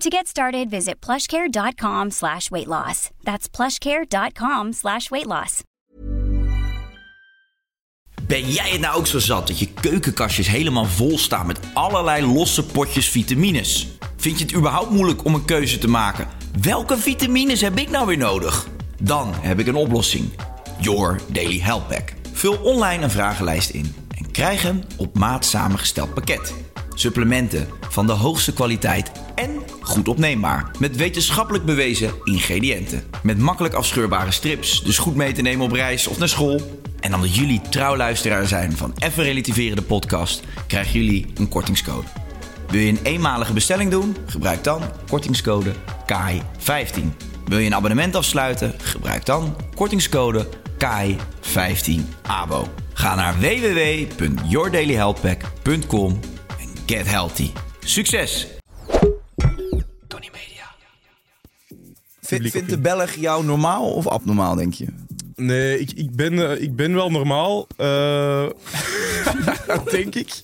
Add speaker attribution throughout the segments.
Speaker 1: To get started, visit plushcare.com slash weight loss. That's plushcare.com slash weight loss.
Speaker 2: Ben jij het nou ook zo zat dat je keukenkastjes helemaal vol staan met allerlei losse potjes vitamines? Vind je het überhaupt moeilijk om een keuze te maken? Welke vitamines heb ik nou weer nodig? Dan heb ik een oplossing. Your Daily Health Pack. Vul online een vragenlijst in en krijg een op maat samengesteld pakket. Supplementen van de hoogste kwaliteit en goed opneembaar. Met wetenschappelijk bewezen ingrediënten. Met makkelijk afscheurbare strips, dus goed mee te nemen op reis of naar school. En omdat jullie trouwluisteraar zijn van Even Relativeren de podcast, krijgen jullie een kortingscode. Wil je een eenmalige bestelling doen? Gebruik dan kortingscode KAI15. Wil je een abonnement afsluiten? Gebruik dan kortingscode KAI15ABO. Ga naar www.yourdailyhealthpack.com get healthy. Succes! Tony Media.
Speaker 3: Vind, vindt de Belg jou normaal of abnormaal, denk je?
Speaker 4: Nee, ik, ik, ben, eh, ik ben wel normaal. eh, denk ik.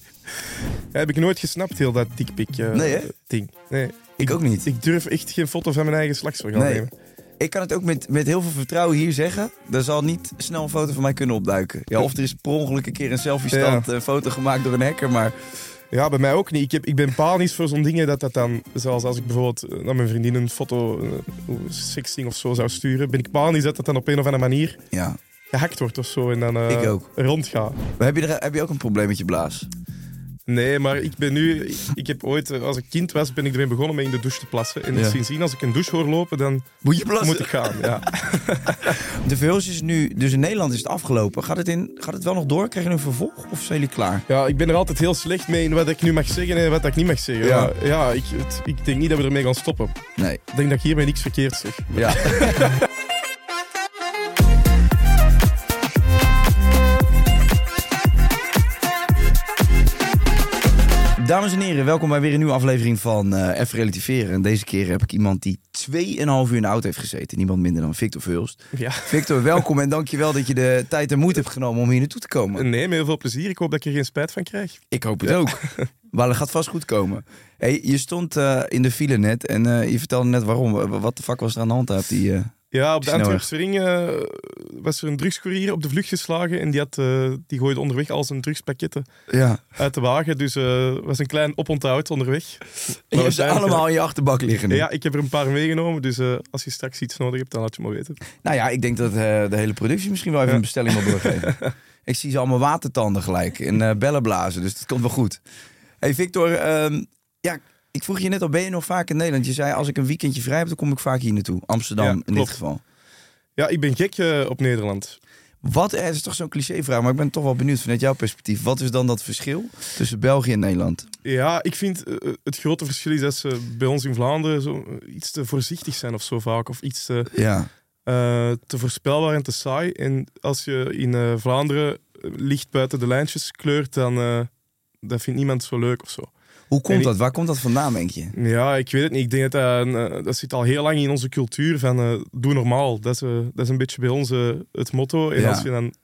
Speaker 4: heb ik nooit gesnapt, heel dat dickpic eh,
Speaker 3: Nee, hè?
Speaker 4: ding. Nee.
Speaker 3: Ik ook niet.
Speaker 4: Ik durf echt geen foto van mijn eigen slagsorgaan
Speaker 3: Nee.
Speaker 4: nemen.
Speaker 3: Ik kan het ook met, met heel veel vertrouwen hier zeggen. Er zal niet snel een foto van mij kunnen opduiken. Ja, of er is per ongeluk een keer een selfie-stand,
Speaker 4: Ja.
Speaker 3: een foto gemaakt door een hacker. Maar
Speaker 4: Ja, bij mij ook niet. Ik, heb, ik ben panisch voor zo'n dingen dat dat dan... Zoals als ik bijvoorbeeld eh, naar mijn vriendin een foto, eh, sexting of zo zou sturen, ben ik panisch dat dat dan op een of andere manier
Speaker 3: ja.
Speaker 4: gehackt wordt of zo en dan eh,
Speaker 3: Ik ook.
Speaker 4: rondgaat.
Speaker 3: Maar heb je, er, heb je ook een probleem met je blaas?
Speaker 4: Nee, maar ik ben nu... Ik, ik heb ooit, als ik kind was, ben ik ermee begonnen met in de douche te plassen. En
Speaker 3: Ja.
Speaker 4: sindsdien, als ik een douche hoor lopen, dan
Speaker 3: Moet je plassen?
Speaker 4: moet ik gaan. Ja.
Speaker 3: De verhuis is nu, dus in Nederland is het afgelopen. Gaat het, in, gaat het wel nog door? Krijg je een vervolg of zijn jullie klaar?
Speaker 4: ja, ik ben er altijd heel slecht mee in wat ik nu mag zeggen en wat ik niet mag zeggen.
Speaker 3: Ja.
Speaker 4: Ja, ja ik, het- ik denk niet dat we ermee gaan stoppen.
Speaker 3: Nee.
Speaker 4: Ik denk dat ik hiermee niks verkeerd zeg.
Speaker 3: Ja. Dames en heren, welkom bij weer een nieuwe aflevering van Even Relativeren. En deze keer heb ik iemand die 2,5 uur in de auto heeft gezeten. Niemand minder dan Victor Vulst.
Speaker 4: Ja.
Speaker 3: Victor, welkom en dankjewel dat je de tijd en moed hebt genomen om hier naartoe te komen.
Speaker 4: Nee, met heel veel plezier. Ik hoop dat ik er geen spijt van krijg.
Speaker 3: Ik hoop het ook. Maar dat gaat vast goed komen. Hey, je stond eh, in de file net en eh, je vertelde net waarom. Wat de fuck was er aan de hand op die...
Speaker 4: Ja, op de
Speaker 3: Snelweg.
Speaker 4: Antwerpse ring eh, was er een drugscourier op de vlucht geslagen en die, had, eh, die gooide onderweg al zijn drugspakketten
Speaker 3: Ja.
Speaker 4: uit de wagen. Dus eh was een klein oponthoud onderweg.
Speaker 3: En
Speaker 4: Maar
Speaker 3: je hebt ze allemaal in je achterbak liggen nu.
Speaker 4: Ja, ik heb er een paar meegenomen, dus als je straks iets nodig hebt, dan laat je me weten.
Speaker 3: Nou ja, ik denk dat de hele productie misschien wel even een bestelling wil doorgeven. ik zie ze allemaal watertanden gelijk en bellen blazen, dus dat komt wel goed. Hey Victor, ehm, ja, ik vroeg je net al, ben je nog vaak in Nederland? Je zei, als ik een weekendje vrij heb, dan kom ik vaak hier naartoe. Amsterdam
Speaker 4: Ja,
Speaker 3: in dit geval.
Speaker 4: Ja, ik ben gek eh, op Nederland.
Speaker 3: Wat, eh, het is toch zo'n clichévraag, maar ik ben toch wel benieuwd vanuit jouw perspectief. Wat is dan dat verschil tussen België en Nederland?
Speaker 4: Ja, ik vind eh, het grote verschil is dat ze bij ons in Vlaanderen zo iets te voorzichtig zijn of zo vaak. Of iets te,
Speaker 3: Ja,
Speaker 4: te voorspelbaar en te saai. En als je in Vlaanderen licht buiten de lijntjes kleurt, dan dat vindt niemand zo leuk of zo.
Speaker 3: Hoe komt dat? Waar komt dat vandaan, denk je?
Speaker 4: Ja, ik weet het niet. Ik denk dat dat, een, eh, dat zit al heel lang in onze cultuur van eh, doe normaal. Dat is, eh, dat is een beetje bij ons eh, het motto. En
Speaker 3: Ja.
Speaker 4: als je dan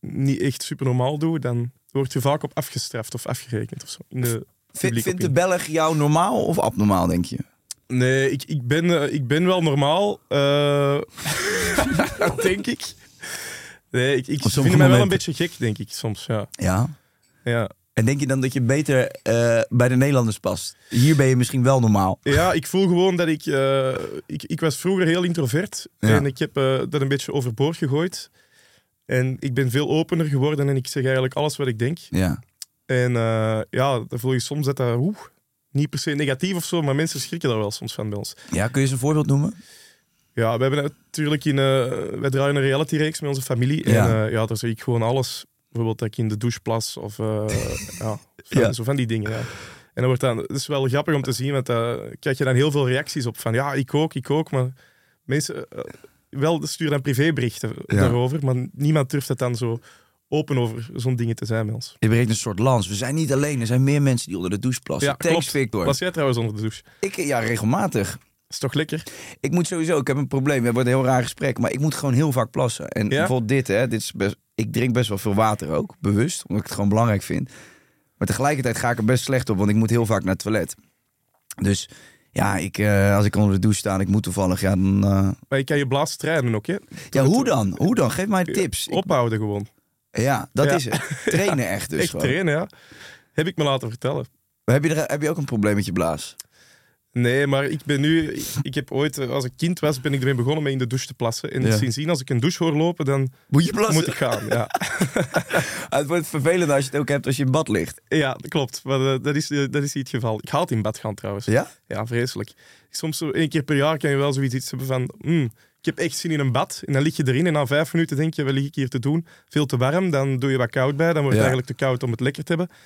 Speaker 4: niet echt super normaal doet, dan word je vaak op afgestraft of afgerekend of zo. In de
Speaker 3: Vind, vindt de. Belg jou normaal of abnormaal, denk je?
Speaker 4: Nee, ik, ik, ben, eh, ik ben wel normaal. eh, denk ik. Nee, ik, ik vind mij wel een beetje gek, denk ik soms. Ja.
Speaker 3: Ja.
Speaker 4: Ja.
Speaker 3: En denk je dan dat je beter eh, bij de Nederlanders past? Hier ben je misschien wel normaal.
Speaker 4: ja, ik voel gewoon dat ik, eh, ik... Ik was vroeger heel introvert.
Speaker 3: Ja.
Speaker 4: En ik heb eh, dat een beetje overboord gegooid. En ik ben veel opener geworden en ik zeg eigenlijk alles wat ik denk.
Speaker 3: Ja.
Speaker 4: En ja, dan voel je soms dat dat oeh, niet per se negatief of zo, maar mensen schrikken daar wel soms van bij ons.
Speaker 3: ja, kun je eens een voorbeeld noemen?
Speaker 4: Ja, we hebben natuurlijk in... wij draaien een reality-reeks met onze familie.
Speaker 3: Ja.
Speaker 4: En ja, daar zeg ik gewoon alles. Bijvoorbeeld dat ik in de douche plas of eh, ja, van,
Speaker 3: Ja.
Speaker 4: zo van die dingen. Ja. En dan wordt dan, het is wel grappig om te zien, want daar krijg je dan heel veel reacties op. Van ja, ik ook, ik ook. Maar mensen eh, wel sturen dan privéberichten
Speaker 3: Ja.
Speaker 4: daarover, maar niemand durft het dan zo open over zo'n dingen te zijn bij ons.
Speaker 3: Je breekt een soort lans. We zijn niet alleen. Er zijn meer mensen die onder de douche plassen.
Speaker 4: Ja,
Speaker 3: Thanks,
Speaker 4: klopt.
Speaker 3: Victor.
Speaker 4: Was jij trouwens onder de douche?
Speaker 3: Ik, ja, regelmatig.
Speaker 4: Is toch lekker?
Speaker 3: Ik moet sowieso, ik heb een probleem. Het wordt een heel raar gesprek, maar ik moet gewoon heel vaak plassen. En bijvoorbeeld dit, hè, dit is best, ik drink best wel veel water ook, bewust, omdat ik het gewoon belangrijk vind. Maar tegelijkertijd ga ik er best slecht op, want ik moet heel vaak naar het toilet. Dus ja, ik, eh, als ik onder de douche sta en ik moet toevallig, ja, dan... eh,
Speaker 4: Maar je kan je blaas trainen ook, hè?
Speaker 3: Ja, hoe dan? Hoe dan? Geef mij tips.
Speaker 4: Ophouden gewoon.
Speaker 3: ja, dat
Speaker 4: Ja.
Speaker 3: is het. Trainen echt dus
Speaker 4: Echt
Speaker 3: gewoon.
Speaker 4: trainen, ja. Heb ik me laten vertellen.
Speaker 3: Heb je, er, heb je ook een probleem met je blaas?
Speaker 4: Nee, maar ik ben nu... Ik, heb ooit, eh, als ik kind was, ben ik ermee begonnen met in de douche te plassen. En
Speaker 3: Ja.
Speaker 4: sindsdien, als ik een douche hoor lopen, dan
Speaker 3: Moet je plassen?
Speaker 4: moet ik gaan. Ja,
Speaker 3: Het wordt vervelend als je het ook hebt als je in bad ligt.
Speaker 4: ja dat klopt. Maar eh, dat, is, eh, dat is niet het geval. Ik haat in bad gaan trouwens.
Speaker 3: Ja?
Speaker 4: Ja, vreselijk. Soms zo één keer per jaar kan je wel zoiets iets hebben van... "Hmm, ik heb echt zin in een bad. En dan lig je erin en na vijf minuten denk je, wat lig ik hier te doen? Veel te warm, dan doe je wat koud bij. Dan wordt
Speaker 3: Ja.
Speaker 4: het eigenlijk te koud om het lekker te hebben.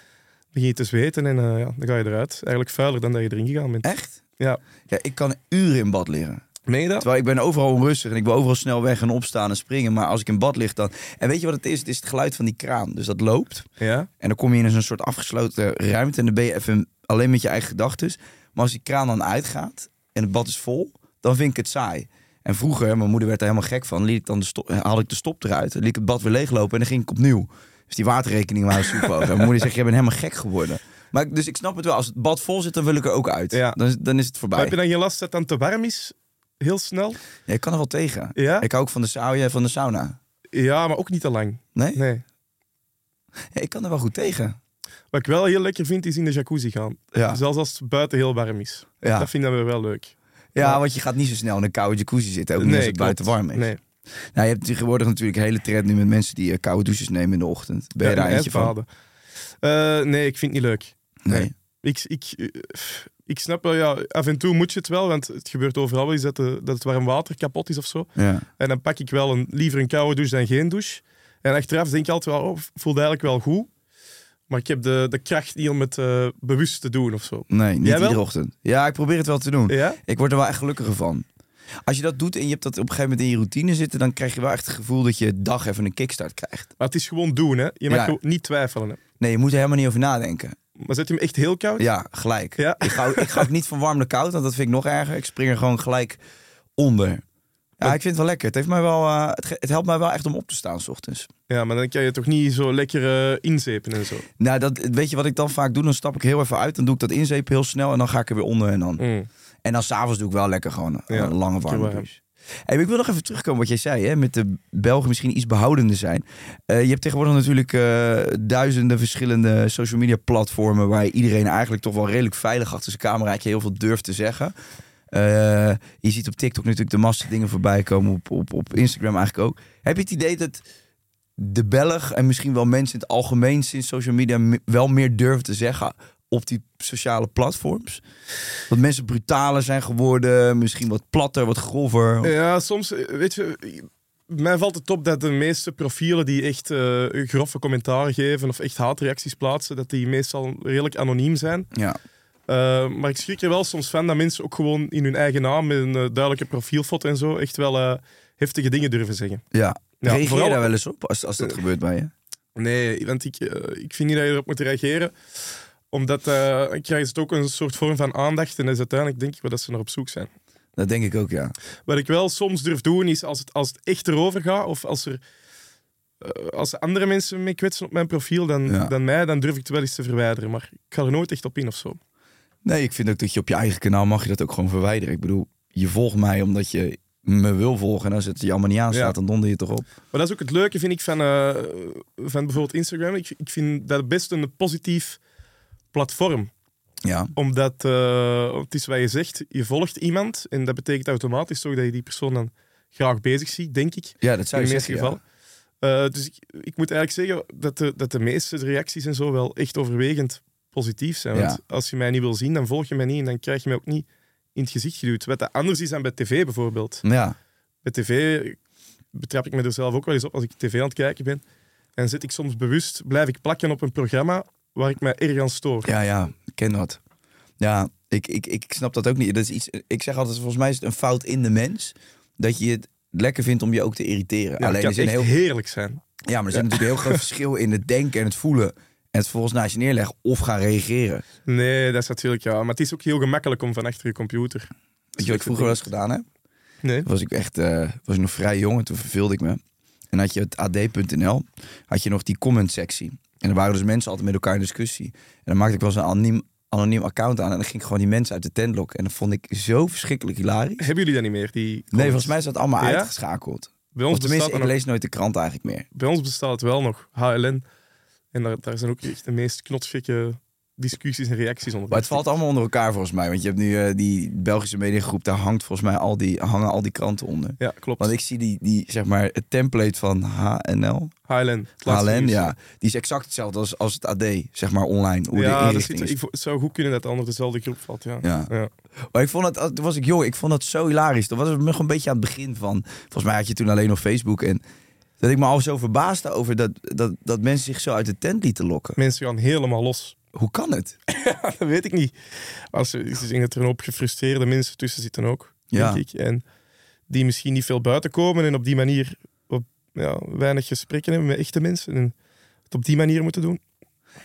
Speaker 4: Begin je te zweten en eh, ja, dan ga je eruit. Eigenlijk vuiler dan dat je erin gegaan bent.
Speaker 3: Echt?
Speaker 4: Ja.
Speaker 3: Ja, ik kan uren in bad liggen.
Speaker 4: Meen je dat?
Speaker 3: Terwijl ik ben overal onrustig en ik wil overal snel weg en opstaan en springen. Maar als ik in bad lig dan... En weet je wat het is? Het is het geluid van die kraan. Dus dat loopt.
Speaker 4: Ja.
Speaker 3: En dan kom je in een soort afgesloten ruimte en dan ben je even alleen met je eigen gedachten. Maar als die kraan dan uitgaat en het bad is vol, dan vind ik het saai. En vroeger, mijn moeder werd er helemaal gek van, liet ik dan de stop, haalde ik de stop eruit. liet ik het bad weer leeglopen en dan ging ik opnieuw. Dus die waterrekening soep over. En mijn moeder zegt, jij bent helemaal gek geworden. Maar dus ik snap het wel, als het bad vol zit, dan wil ik er ook uit.
Speaker 4: Ja.
Speaker 3: Dan, is- dan is het voorbij.
Speaker 4: Maar heb je dan geen last dat het dan te warm is? Heel snel?
Speaker 3: Ja, ik kan er wel tegen.
Speaker 4: Ja?
Speaker 3: Ik hou ook van de, sauna, van de sauna.
Speaker 4: Ja, maar ook niet te lang.
Speaker 3: Nee?
Speaker 4: Nee.
Speaker 3: Ja, ik kan er wel goed tegen.
Speaker 4: Wat ik wel heel lekker vind, is in de jacuzzi gaan.
Speaker 3: Ja.
Speaker 4: Zelfs als het buiten heel warm is.
Speaker 3: Ja.
Speaker 4: Dat vinden we wel leuk.
Speaker 3: Ja, want je gaat niet zo snel in een koude jacuzzi zitten. Ook niet als het
Speaker 4: klopt.
Speaker 3: buiten warm is.
Speaker 4: Nee.
Speaker 3: Nou, je hebt tegenwoordig natuurlijk een hele trend nu met mensen die eh, koude douches nemen in de ochtend. Ben je daar eentje van?
Speaker 4: Eh, nee, ik vind het niet leuk.
Speaker 3: Nee.
Speaker 4: Ik, ik, eh, ik snap wel, ja, af en toe moet je het wel, want het gebeurt overal wel eens dat, de, dat het warm water kapot is of zo.
Speaker 3: Ja.
Speaker 4: En dan pak ik wel een, liever een koude douche dan geen douche. En achteraf denk je altijd wel, oh, voelt eigenlijk wel goed. Maar ik heb de, de kracht niet om het eh, bewust te doen of zo.
Speaker 3: Nee, niet iedere ochtend. Ja, ik probeer het wel te doen.
Speaker 4: Ja?
Speaker 3: Ik word er wel echt gelukkiger van. Als je dat doet en je hebt dat op een gegeven moment in je routine zitten, dan krijg je wel echt het gevoel dat je dag even een kickstart krijgt.
Speaker 4: Maar het is gewoon doen, hè. Je mag
Speaker 3: Ja.
Speaker 4: niet twijfelen. Hè.
Speaker 3: Nee, je moet er helemaal niet over nadenken.
Speaker 4: Maar zet je hem echt heel koud?
Speaker 3: Ja, gelijk.
Speaker 4: Ja.
Speaker 3: Ik, ga, ik ga ook niet van warm naar koud, want dat vind ik nog erger. Ik spring er gewoon gelijk onder. Ja, ik vind het wel lekker. Het, heeft mij wel, eh, het, helpt mij wel echt om op te staan s ochtends.
Speaker 4: Ja, maar dan kan je toch niet zo lekker eh, inzepen en zo.
Speaker 3: Nou, dat, weet je wat ik dan vaak doe? Dan stap ik heel even uit, dan doe ik dat inzepen heel snel en dan ga ik er weer onder en dan.
Speaker 4: Mm.
Speaker 3: En dan s'avonds doe ik wel lekker gewoon een
Speaker 4: Ja,
Speaker 3: een lange warme
Speaker 4: warm.
Speaker 3: douche. Hey, ik wil nog even terugkomen wat jij zei, hè, met de Belgen misschien iets behoudender zijn. Eh, je hebt tegenwoordig natuurlijk eh, duizenden verschillende social media platformen waar iedereen eigenlijk toch wel redelijk veilig achter zijn cameraatje heel veel durft te zeggen. Eh, je ziet op TikTok natuurlijk de massa dingen voorbij komen, op, op, op Instagram eigenlijk ook. Heb je het idee dat de Belg en misschien wel mensen in het algemeen sinds social media me- wel meer durven te zeggen op die sociale platforms? Dat mensen brutaler zijn geworden, misschien wat platter, wat grover.
Speaker 4: Ja, soms, weet je, mij valt het op dat de meeste profielen die echt eh, grove commentaren geven of echt haatreacties plaatsen, dat die meestal redelijk anoniem zijn.
Speaker 3: Ja.
Speaker 4: Eh, maar ik schrik er wel soms van dat mensen ook gewoon in hun eigen naam, met een eh, duidelijke profielfoto en zo, echt wel eh, heftige dingen durven zeggen.
Speaker 3: ja.
Speaker 4: Ja,
Speaker 3: Reageer
Speaker 4: vooral-
Speaker 3: daar wel eens op als, als dat gebeurt bij je?
Speaker 4: Nee, want ik, ik vind niet dat je erop moet reageren. Omdat dan krijgen ze ook een soort vorm van aandacht. En dat is uiteindelijk denk ik wel dat ze naar op zoek zijn.
Speaker 3: Dat denk ik ook, ja.
Speaker 4: Wat ik wel soms durf doen, is als het, als het echt erover gaat, of als er als andere mensen mee kwetsen op mijn profiel dan,
Speaker 3: Ja.
Speaker 4: dan mij, dan durf ik het wel eens te verwijderen. Maar ik ga er nooit echt op in of zo.
Speaker 3: Nee, ik vind ook dat je op je eigen kanaal mag je dat ook gewoon verwijderen. Ik bedoel, je volgt mij omdat je me wil volgen. En als het je allemaal niet aanstaat,
Speaker 4: Ja.
Speaker 3: dan donder je toch op.
Speaker 4: Maar dat is ook het leuke, vind ik, van, eh, van bijvoorbeeld Instagram. Ik, ik vind dat best een positief platform.
Speaker 3: Ja,
Speaker 4: Omdat eh, het is wat je zegt, je volgt iemand. En dat betekent automatisch toch dat je die persoon dan graag bezig ziet, denk ik.
Speaker 3: ja dat zou
Speaker 4: in
Speaker 3: je
Speaker 4: de meeste
Speaker 3: ja.
Speaker 4: gevallen. Eh, dus ik, ik moet eigenlijk zeggen dat de, dat de meeste reacties en zo wel echt overwegend positief zijn. Want
Speaker 3: Ja.
Speaker 4: als je mij niet wil zien, dan volg je mij niet en dan krijg je mij ook niet in het gezicht geduwd. Wat dat anders is dan bij tv bijvoorbeeld.
Speaker 3: Ja,
Speaker 4: Bij tv betrap ik me er zelf ook wel eens op als ik tv aan het kijken ben. En zit ik soms bewust, blijf ik plakken op een programma waar ik mij erg aan stoor.
Speaker 3: ja, ja, ik ken dat. Ja, ik, ik, ik snap dat ook niet. Dat is iets, ik zeg altijd, volgens mij is het een fout in de mens dat je het lekker vindt om je ook te irriteren.
Speaker 4: Ja,
Speaker 3: Alleen
Speaker 4: het kan
Speaker 3: is een heel,
Speaker 4: heerlijk zijn.
Speaker 3: ja, maar er zit natuurlijk een heel groot verschil in het denken en het voelen. En het volgens naast je neerleggen of gaan reageren.
Speaker 4: Nee, dat is natuurlijk ja. Maar het is ook heel gemakkelijk om van achter je computer.
Speaker 3: Weet je wat ik vroeger wel eens gedaan heb?
Speaker 4: Nee.
Speaker 3: Toen was ik echt, eh, was ik nog vrij jong en toen verveelde ik me. En had je het ad.nl, had je nog die comment sectie. En er waren dus mensen altijd met elkaar in discussie. En dan maakte ik wel eens een anoniem, anoniem account aan en dan ging ik gewoon die mensen uit de tent lokken. En dat vond ik zo verschrikkelijk hilarisch.
Speaker 4: Hebben jullie dat niet meer? Die
Speaker 3: Nee, volgens mij is dat allemaal
Speaker 4: Ja?
Speaker 3: uitgeschakeld.
Speaker 4: bij
Speaker 3: Of
Speaker 4: ons,
Speaker 3: tenminste,
Speaker 4: bestaat
Speaker 3: ik
Speaker 4: nog,
Speaker 3: lees nooit de krant eigenlijk meer.
Speaker 4: bij ons bestaat het wel nog, HLN. En daar, daar zijn ook echt de meest knotsgekke discussies en reacties onder.
Speaker 3: Maar het valt allemaal onder elkaar volgens mij. Want je hebt nu eh, die Belgische mediagroep, daar hangt volgens mij al die, hangen al die kranten onder.
Speaker 4: Ja, klopt.
Speaker 3: Want ik zie die, die, zeg maar, het template van HNL,
Speaker 4: HLN.
Speaker 3: HLN, ja, die is exact hetzelfde als, als het AD, zeg maar online. Hoe de
Speaker 4: Ja, zit,
Speaker 3: is.
Speaker 4: ik, het zou goed kunnen dat het onder dezelfde groep valt. Ja.
Speaker 3: Ja.
Speaker 4: Ja.
Speaker 3: Maar ik vond het, toen was ik jong, ik vond dat zo hilarisch. Dat was het nog een beetje aan het begin van. Volgens mij had je toen alleen nog Facebook. En dat ik me al zo verbaasde over dat, dat, dat mensen zich zo uit de tent lieten lokken.
Speaker 4: Mensen gaan helemaal los.
Speaker 3: Hoe kan het?
Speaker 4: dat weet ik niet. Als, ze- ik denk dat er een hoop gefrustreerde mensen tussen zitten ook,
Speaker 3: Ja.
Speaker 4: denk ik. En die misschien niet veel buiten komen en op die manier op, ja, weinig gesprekken hebben met echte mensen. En het op die manier moeten doen.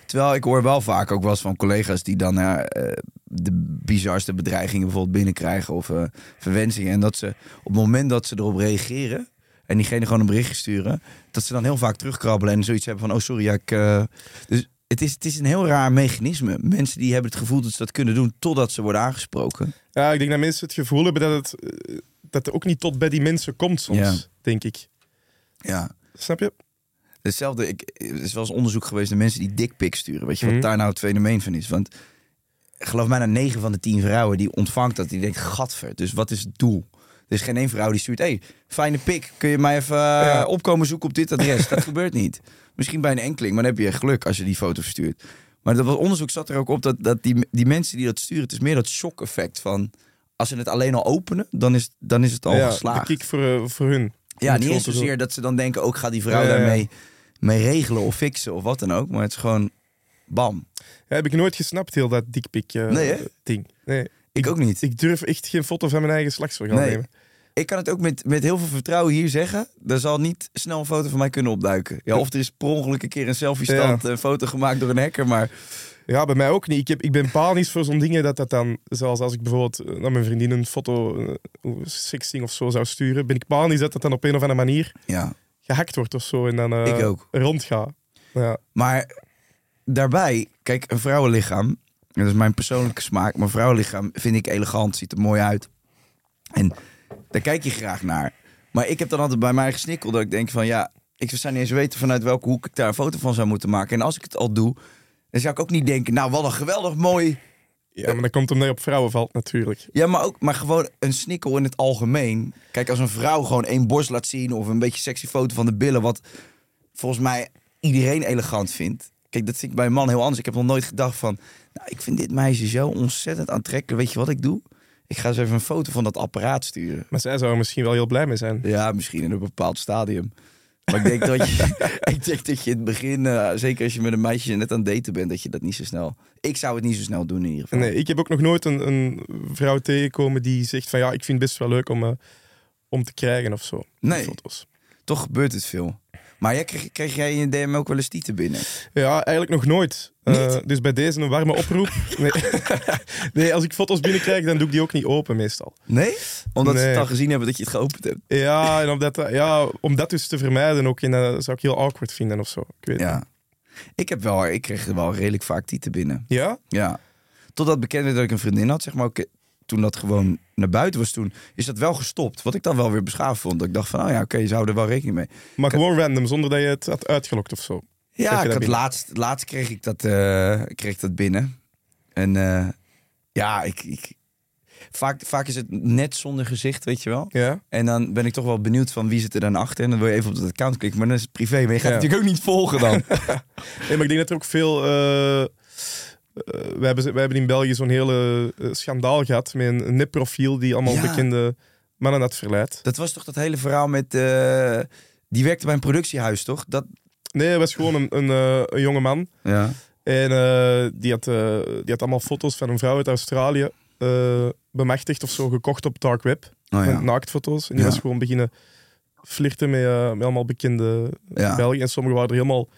Speaker 3: Terwijl ik hoor wel vaak ook wel eens van collega's die dan ja, eh, de bizarste bedreigingen bijvoorbeeld binnenkrijgen of eh, verwensingen. En dat ze op het moment dat ze erop reageren en diegene gewoon een berichtje sturen, dat ze dan heel vaak terugkrabbelen en zoiets hebben van, oh sorry, ja, ik... eh, Dus het is, het is een heel raar mechanisme. Mensen die hebben het gevoel dat ze dat kunnen doen totdat ze worden aangesproken.
Speaker 4: Ja, ik denk dat mensen het gevoel hebben dat het, eh, dat het ook niet tot bij die mensen komt soms,
Speaker 3: Ja.
Speaker 4: denk ik.
Speaker 3: Ja.
Speaker 4: Snap je?
Speaker 3: Hetzelfde, ik, er is wel eens onderzoek geweest naar mensen die dickpics sturen. Weet je wat
Speaker 4: Mhm.
Speaker 3: daar nou het fenomeen van is? Want geloof mij, naar 9 van de 10 vrouwen die ontvangt dat, die denkt, gadver. Dus wat is het doel? Er is geen één vrouw die stuurt, hey, fijne pik, kun je mij even eh,
Speaker 4: Ja.
Speaker 3: opkomen zoeken op dit adres? dat gebeurt niet. Misschien bij een enkeling, maar dan heb je geluk als je die foto verstuurt. Maar dat was onderzoek zat er ook op dat, dat die, die mensen die dat sturen, het is meer dat shock-effect van... Als ze het alleen al openen, dan is, dan is het al
Speaker 4: ja,
Speaker 3: geslaagd.
Speaker 4: de kick voor, eh, voor hun.
Speaker 3: Ja, niet eens zozeer dat ze dan denken, ook ga die vrouw
Speaker 4: Ja,
Speaker 3: daarmee mee regelen of fixen of wat dan ook. Maar het is gewoon bam.
Speaker 4: Ja, heb ik nooit gesnapt, heel dat dickpic eh,
Speaker 3: Nee, hè?
Speaker 4: ding. Nee.
Speaker 3: Ik ook niet.
Speaker 4: Ik durf echt geen foto van mijn eigen geslachtsorgaan
Speaker 3: Nee.
Speaker 4: nemen.
Speaker 3: Ik kan het ook met, met heel veel vertrouwen hier zeggen. Er zal niet snel een foto van mij kunnen opduiken. Ja, of er is per ongeluk een keer een selfie-stand, een foto gemaakt door een hacker. Maar
Speaker 4: Ja, bij mij ook niet. Ik, heb, ik ben panisch voor zo'n dingen dat dat dan... Zoals als ik bijvoorbeeld naar mijn vriendin een foto, hoe- sexting of zo zou sturen, ben ik panisch dat dat dan op een of andere manier
Speaker 3: ja,
Speaker 4: gehackt wordt of zo en dan eh,
Speaker 3: Ik ook.
Speaker 4: rondgaat. Ja.
Speaker 3: Maar daarbij, kijk, een vrouwenlichaam, en dat is mijn persoonlijke smaak, maar vrouwenlichaam vind ik elegant, ziet er mooi uit. En daar kijk je graag naar. Maar ik heb dan altijd bij mij gesnikkeld dat ik denk van ja, ik zou niet eens weten vanuit welke hoek ik daar een foto van zou moeten maken. En als ik het al doe, dan zou ik ook niet denken, nou wat een geweldig mooi.
Speaker 4: ja, maar dat komt omdat je op vrouwen valt natuurlijk.
Speaker 3: Ja, maar ook, maar gewoon een snikkel in het algemeen. Kijk, als een vrouw gewoon één borst laat zien of een beetje sexy foto van de billen, wat volgens mij iedereen elegant vindt. Kijk, dat vind ik bij een man heel anders. Ik heb nog nooit gedacht van, nou, ik vind dit meisje zo ontzettend aantrekkelijk. Weet je wat ik doe? Ik ga eens even een foto van dat apparaat sturen.
Speaker 4: Maar zij zou er misschien wel heel blij mee zijn.
Speaker 3: Ja, misschien in een bepaald stadium. Maar ik denk dat je, ik denk dat je in het begin, eh, zeker als je met een meisje net aan het daten bent, dat je dat niet zo snel. Ik zou het niet zo snel doen in ieder geval.
Speaker 4: Nee, ik heb ook nog nooit een, een vrouw tegengekomen die zegt van ja, ik vind het best wel leuk om, eh, om te krijgen of zo.
Speaker 3: Nee.
Speaker 4: Foto's.
Speaker 3: Toch gebeurt het veel. Maar jij, kreeg, kreeg jij in je DM ook wel eens tieten binnen?
Speaker 4: Ja, eigenlijk nog nooit. Eh, dus bij deze een warme oproep. Nee. nee, als ik foto's binnenkrijg, dan doe ik die ook niet open meestal.
Speaker 3: Nee? Omdat ze het al gezien hebben dat je het geopend hebt.
Speaker 4: Ja, en om dat, ja, om dat dus te vermijden ook. En dat zou ik heel awkward vinden of zo. Ik weet
Speaker 3: Ja.
Speaker 4: niet.
Speaker 3: Ik, heb wel, ik kreeg er wel redelijk vaak tieten binnen.
Speaker 4: Ja?
Speaker 3: Ja. Totdat bekend werd dat ik een vriendin had, zeg maar. Ook, toen dat gewoon naar buiten was, toen is dat wel gestopt. Wat ik dan wel weer beschaafd vond. Dat ik dacht van, oh ja, oké, je zou er wel rekening mee.
Speaker 4: Maar gewoon random, zonder dat je het had uitgelokt of zo.
Speaker 3: Ja, ik had laatst, laatst kreeg ik dat, eh, kreeg ik dat binnen. En eh, ja, ik, ik, vaak, vaak is het net zonder gezicht, weet je wel.
Speaker 4: Ja.
Speaker 3: En dan ben ik toch wel benieuwd van wie zit er dan achter. En dan wil je even op dat account klikken. Maar dan is het privé. Maar je gaat
Speaker 4: Ja.
Speaker 3: natuurlijk ook niet volgen dan.
Speaker 4: Nee, maar ik denk dat er ook veel... eh, eh, wij, hebben, wij hebben in België zo'n hele eh, schandaal gehad met een nepprofiel die allemaal
Speaker 3: Ja.
Speaker 4: bekende mannen had verleid.
Speaker 3: dat was toch dat hele verhaal met... eh, die werkte bij een productiehuis, toch? Dat,
Speaker 4: Nee, hij was gewoon een, een, een jonge man.
Speaker 3: ja.
Speaker 4: En die, had, die had allemaal foto's van een vrouw uit Australië bemachtigd of zo, gekocht op dark web.
Speaker 3: Oh, ja.
Speaker 4: Naaktfoto's. En die
Speaker 3: Ja.
Speaker 4: was gewoon beginnen flirten met, met allemaal bekende
Speaker 3: Ja.
Speaker 4: Belgen. En sommigen waren er helemaal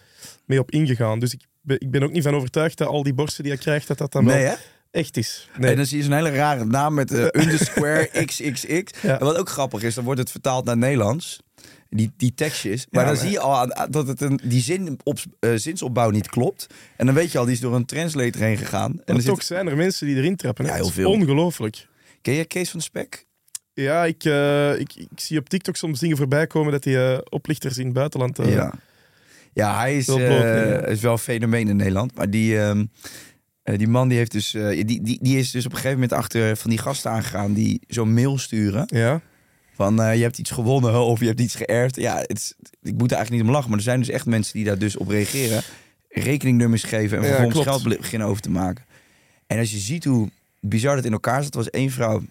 Speaker 4: mee op ingegaan. Dus ik ik ben ook niet van overtuigd dat al die borsten die hij krijgt, dat dat dan
Speaker 3: Nee,
Speaker 4: wel
Speaker 3: hè?
Speaker 4: echt is. Nee.
Speaker 3: En dan zie je zo'n hele rare naam met eh, underscore XXX.
Speaker 4: Ja.
Speaker 3: En wat ook grappig is, dan wordt het vertaald naar Nederlands. Die, die tekstjes. Maar
Speaker 4: Ja,
Speaker 3: dan
Speaker 4: maar-
Speaker 3: zie je al aan- dat het een, die zin op, eh, zinsopbouw niet klopt. En dan weet je al, die is door een translator heen gegaan. En dan
Speaker 4: toch
Speaker 3: zit,
Speaker 4: zijn er mensen die erin trappen.
Speaker 3: Ja, heel veel.
Speaker 4: Ongelooflijk.
Speaker 3: ken je Kees van de Spek?
Speaker 4: Ja, ik, eh, ik, ik zie op TikTok soms dingen voorbij komen dat die oplichters in het buitenland...
Speaker 3: ja. Ja, hij is, eh,
Speaker 4: ja.
Speaker 3: is wel een fenomeen in Nederland. Maar die, ehm, eh, die man die heeft dus, eh, die, die, die is dus op een gegeven moment achter van die gasten aangegaan die zo'n mail sturen.
Speaker 4: Ja,
Speaker 3: Van je hebt iets gewonnen of je hebt iets geërfd. Ja, het is, ik moet er eigenlijk niet om lachen. Maar er zijn dus echt mensen die daar dus op reageren. Rekeningnummers geven en vervolgens geld be- beginnen over te maken. En als je ziet hoe bizar dat in elkaar zat. was één vrouw,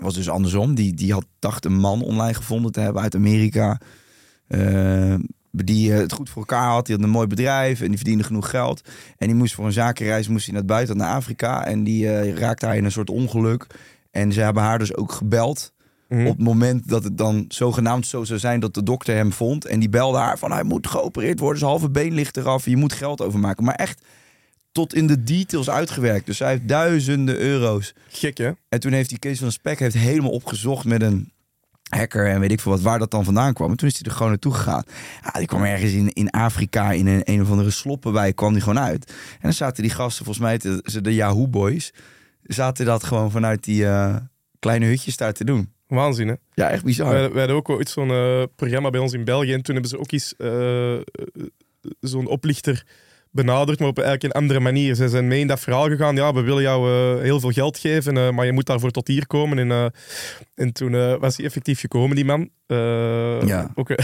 Speaker 3: was dus andersom. Die, die had dacht een man online gevonden te hebben uit Amerika. Die eh, het goed voor elkaar had. Die had een mooi bedrijf en die verdiende genoeg geld. En die moest voor een zakenreis moest hij naar het buitenland, naar Afrika. En die eh, raakte daar in een soort ongeluk. En ze hebben haar dus ook gebeld.
Speaker 4: Mhm.
Speaker 3: Op het moment dat het dan zogenaamd zo zou zijn dat de dokter hem vond. En die belde haar van hij moet geopereerd worden. Zijn halve been ligt eraf. Je moet geld overmaken. Maar echt tot in de details uitgewerkt. Dus hij heeft duizenden euro's.
Speaker 4: gek hè?
Speaker 3: En toen heeft die Kees van Spek heeft helemaal opgezocht met een hacker en weet ik veel wat, waar dat dan vandaan kwam. En toen is hij er gewoon naartoe gegaan. Ja, die kwam ergens in, in Afrika, in een, een of andere sloppenwijk, kwam die gewoon uit. En dan zaten die gasten, volgens mij, de, de Yahoo Boys, zaten dat gewoon vanuit die eh, kleine hutjes daar te doen.
Speaker 4: Waanzin hè?
Speaker 3: Ja, echt bizar.
Speaker 4: Wij, wij hadden ook ooit zo'n eh, programma bij ons in België. En toen hebben ze ook eens eh, eh, zo'n oplichter benaderd, maar op eigenlijk een andere manier. Ze zijn mee in dat verhaal gegaan. Ja, we willen jou eh, heel veel geld geven, eh, maar je moet daarvoor tot hier komen. En, eh, en toen was hij effectief gekomen, die man.
Speaker 3: Ja.
Speaker 4: Ook,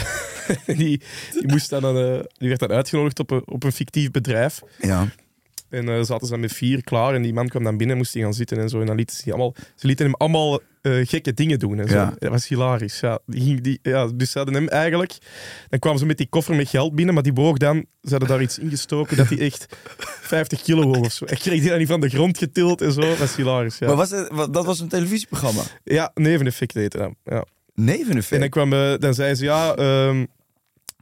Speaker 4: die, die, moest dan, die werd dan uitgenodigd op een, op een fictief bedrijf.
Speaker 3: Ja.
Speaker 4: En eh, zaten ze dan met vier klaar. En die man kwam dan binnen, moest hij gaan zitten en zo. En dan lieten ze, die allemaal, ze lieten hem allemaal eh, gekke dingen doen. En zo.
Speaker 3: Ja.
Speaker 4: Dat was hilarisch. Ja. Die, ging- die, ja, dus ze hadden hem eigenlijk... Dan kwamen ze met die koffer met geld binnen, maar die boog dan... Ze hadden daar iets ingestoken dat hij echt 50 kilo woog of zo. Ik kreeg die dan niet van de grond getild en zo. Dat was hilarisch, ja.
Speaker 3: Maar was het, dat was een televisieprogramma?
Speaker 4: Ja, neveneffect heette dat. Ja.
Speaker 3: Neveneffect.
Speaker 4: En dan, kwam, eh, dan zei ze, ja... ehm,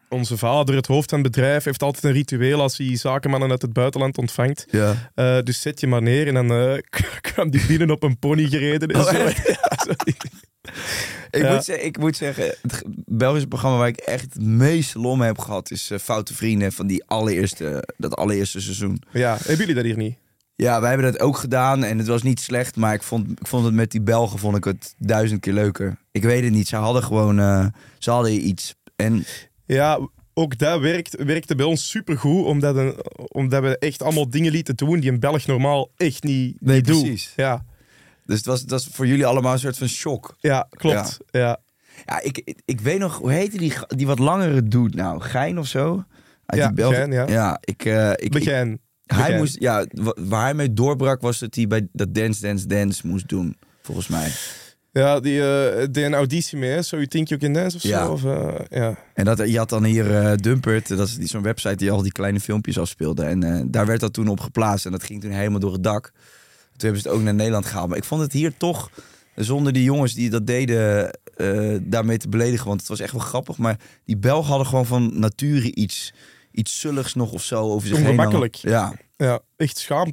Speaker 4: onze vader, het hoofd van het bedrijf, heeft altijd een ritueel als hij zakenmannen uit het buitenland ontvangt.
Speaker 3: Ja.
Speaker 4: Eh, dus zet je maar neer. En dan eh, kwam die binnen op een pony gereden. En
Speaker 3: Oh,
Speaker 4: zo.
Speaker 3: echt?
Speaker 4: Ja, zo.
Speaker 3: Ik,
Speaker 4: Ja.
Speaker 3: moet zeggen, ik moet zeggen, het Belgische programma waar ik echt het meeste lol mee heb gehad is eh, Foute Vrienden van die allereerste, dat allereerste seizoen.
Speaker 4: Ja, hebben jullie dat hier niet?
Speaker 3: Ja, wij hebben dat ook gedaan en het was niet slecht, maar ik vond, ik vond het met die Belgen vond ik het duizend keer leuker. Ik weet het niet, ze hadden gewoon, ze hadden iets. En
Speaker 4: Ja, ook dat werkt, werkte bij ons supergoed, omdat, een, omdat we echt allemaal dingen lieten doen die een Belg normaal echt niet,
Speaker 3: Nee,
Speaker 4: niet doet.
Speaker 3: precies.
Speaker 4: Ja,
Speaker 3: dus het was, het was voor jullie allemaal een soort van shock.
Speaker 4: ja klopt. Ja.
Speaker 3: Ja, ik, ik, ik weet nog, hoe heette die, die wat langere dude nou? Gein of zo? Uit
Speaker 4: Ja,
Speaker 3: die
Speaker 4: Gein, ja.
Speaker 3: ja ik, eh, ik. Hij
Speaker 4: Begin.
Speaker 3: moest, ja, wa- waar hij mee doorbrak was dat hij bij dat Dance Dance Dance moest doen, volgens mij.
Speaker 4: Ja, die eh deed een auditie mee? So You Think You Can Dance of zo. Of, eh, ja.
Speaker 3: En dat, je had dan hier eh, Dumpert, dat is die- zo'n website die al die kleine filmpjes afspeelde. En daar werd dat toen op geplaatst en dat ging toen helemaal door het dak. Toen hebben ze het ook naar Nederland gehaald. Maar ik vond het hier toch, zonder die jongens die dat deden, daarmee te beledigen. Want het was echt wel grappig. Maar die Belgen hadden gewoon van nature iets, iets zulligs nog of zo over zich heen.
Speaker 4: Ongemakkelijk.
Speaker 3: Ja.
Speaker 4: ja, echt schaam.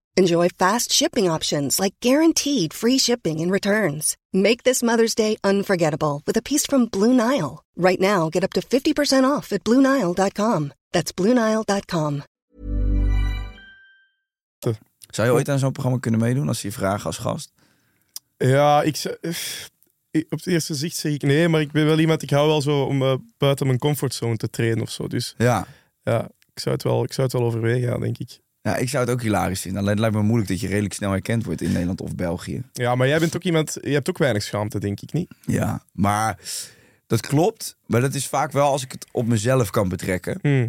Speaker 5: Enjoy fast shipping options like guaranteed free shipping and returns. Make this Mother's Day unforgettable with a piece from Blue Nile. Right now, get up to 50% off at BlueNile.com. That's BlueNile.com.
Speaker 3: Zou je ooit aan zo'n programma kunnen meedoen als ze je vragen als gast?
Speaker 4: Ja, ik, zou- ik- op het eerste zicht zeg ik nee, maar ik ben wel iemand, ik hou wel zo om eh, buiten mijn comfortzone te trainen of zo. Dus
Speaker 3: Ja.
Speaker 4: ja, ik zou het wel, ik zou het wel overwegen, ja, denk ik.
Speaker 3: Ja, ik zou het ook hilarisch vinden. Alleen het lijkt me moeilijk dat je redelijk snel herkend wordt in Nederland of België.
Speaker 4: Ja, maar jij bent ook iemand, je hebt ook weinig schaamte, denk ik niet.
Speaker 3: Ja, maar dat klopt. Maar dat is vaak wel als ik het op mezelf kan betrekken.
Speaker 4: Hm.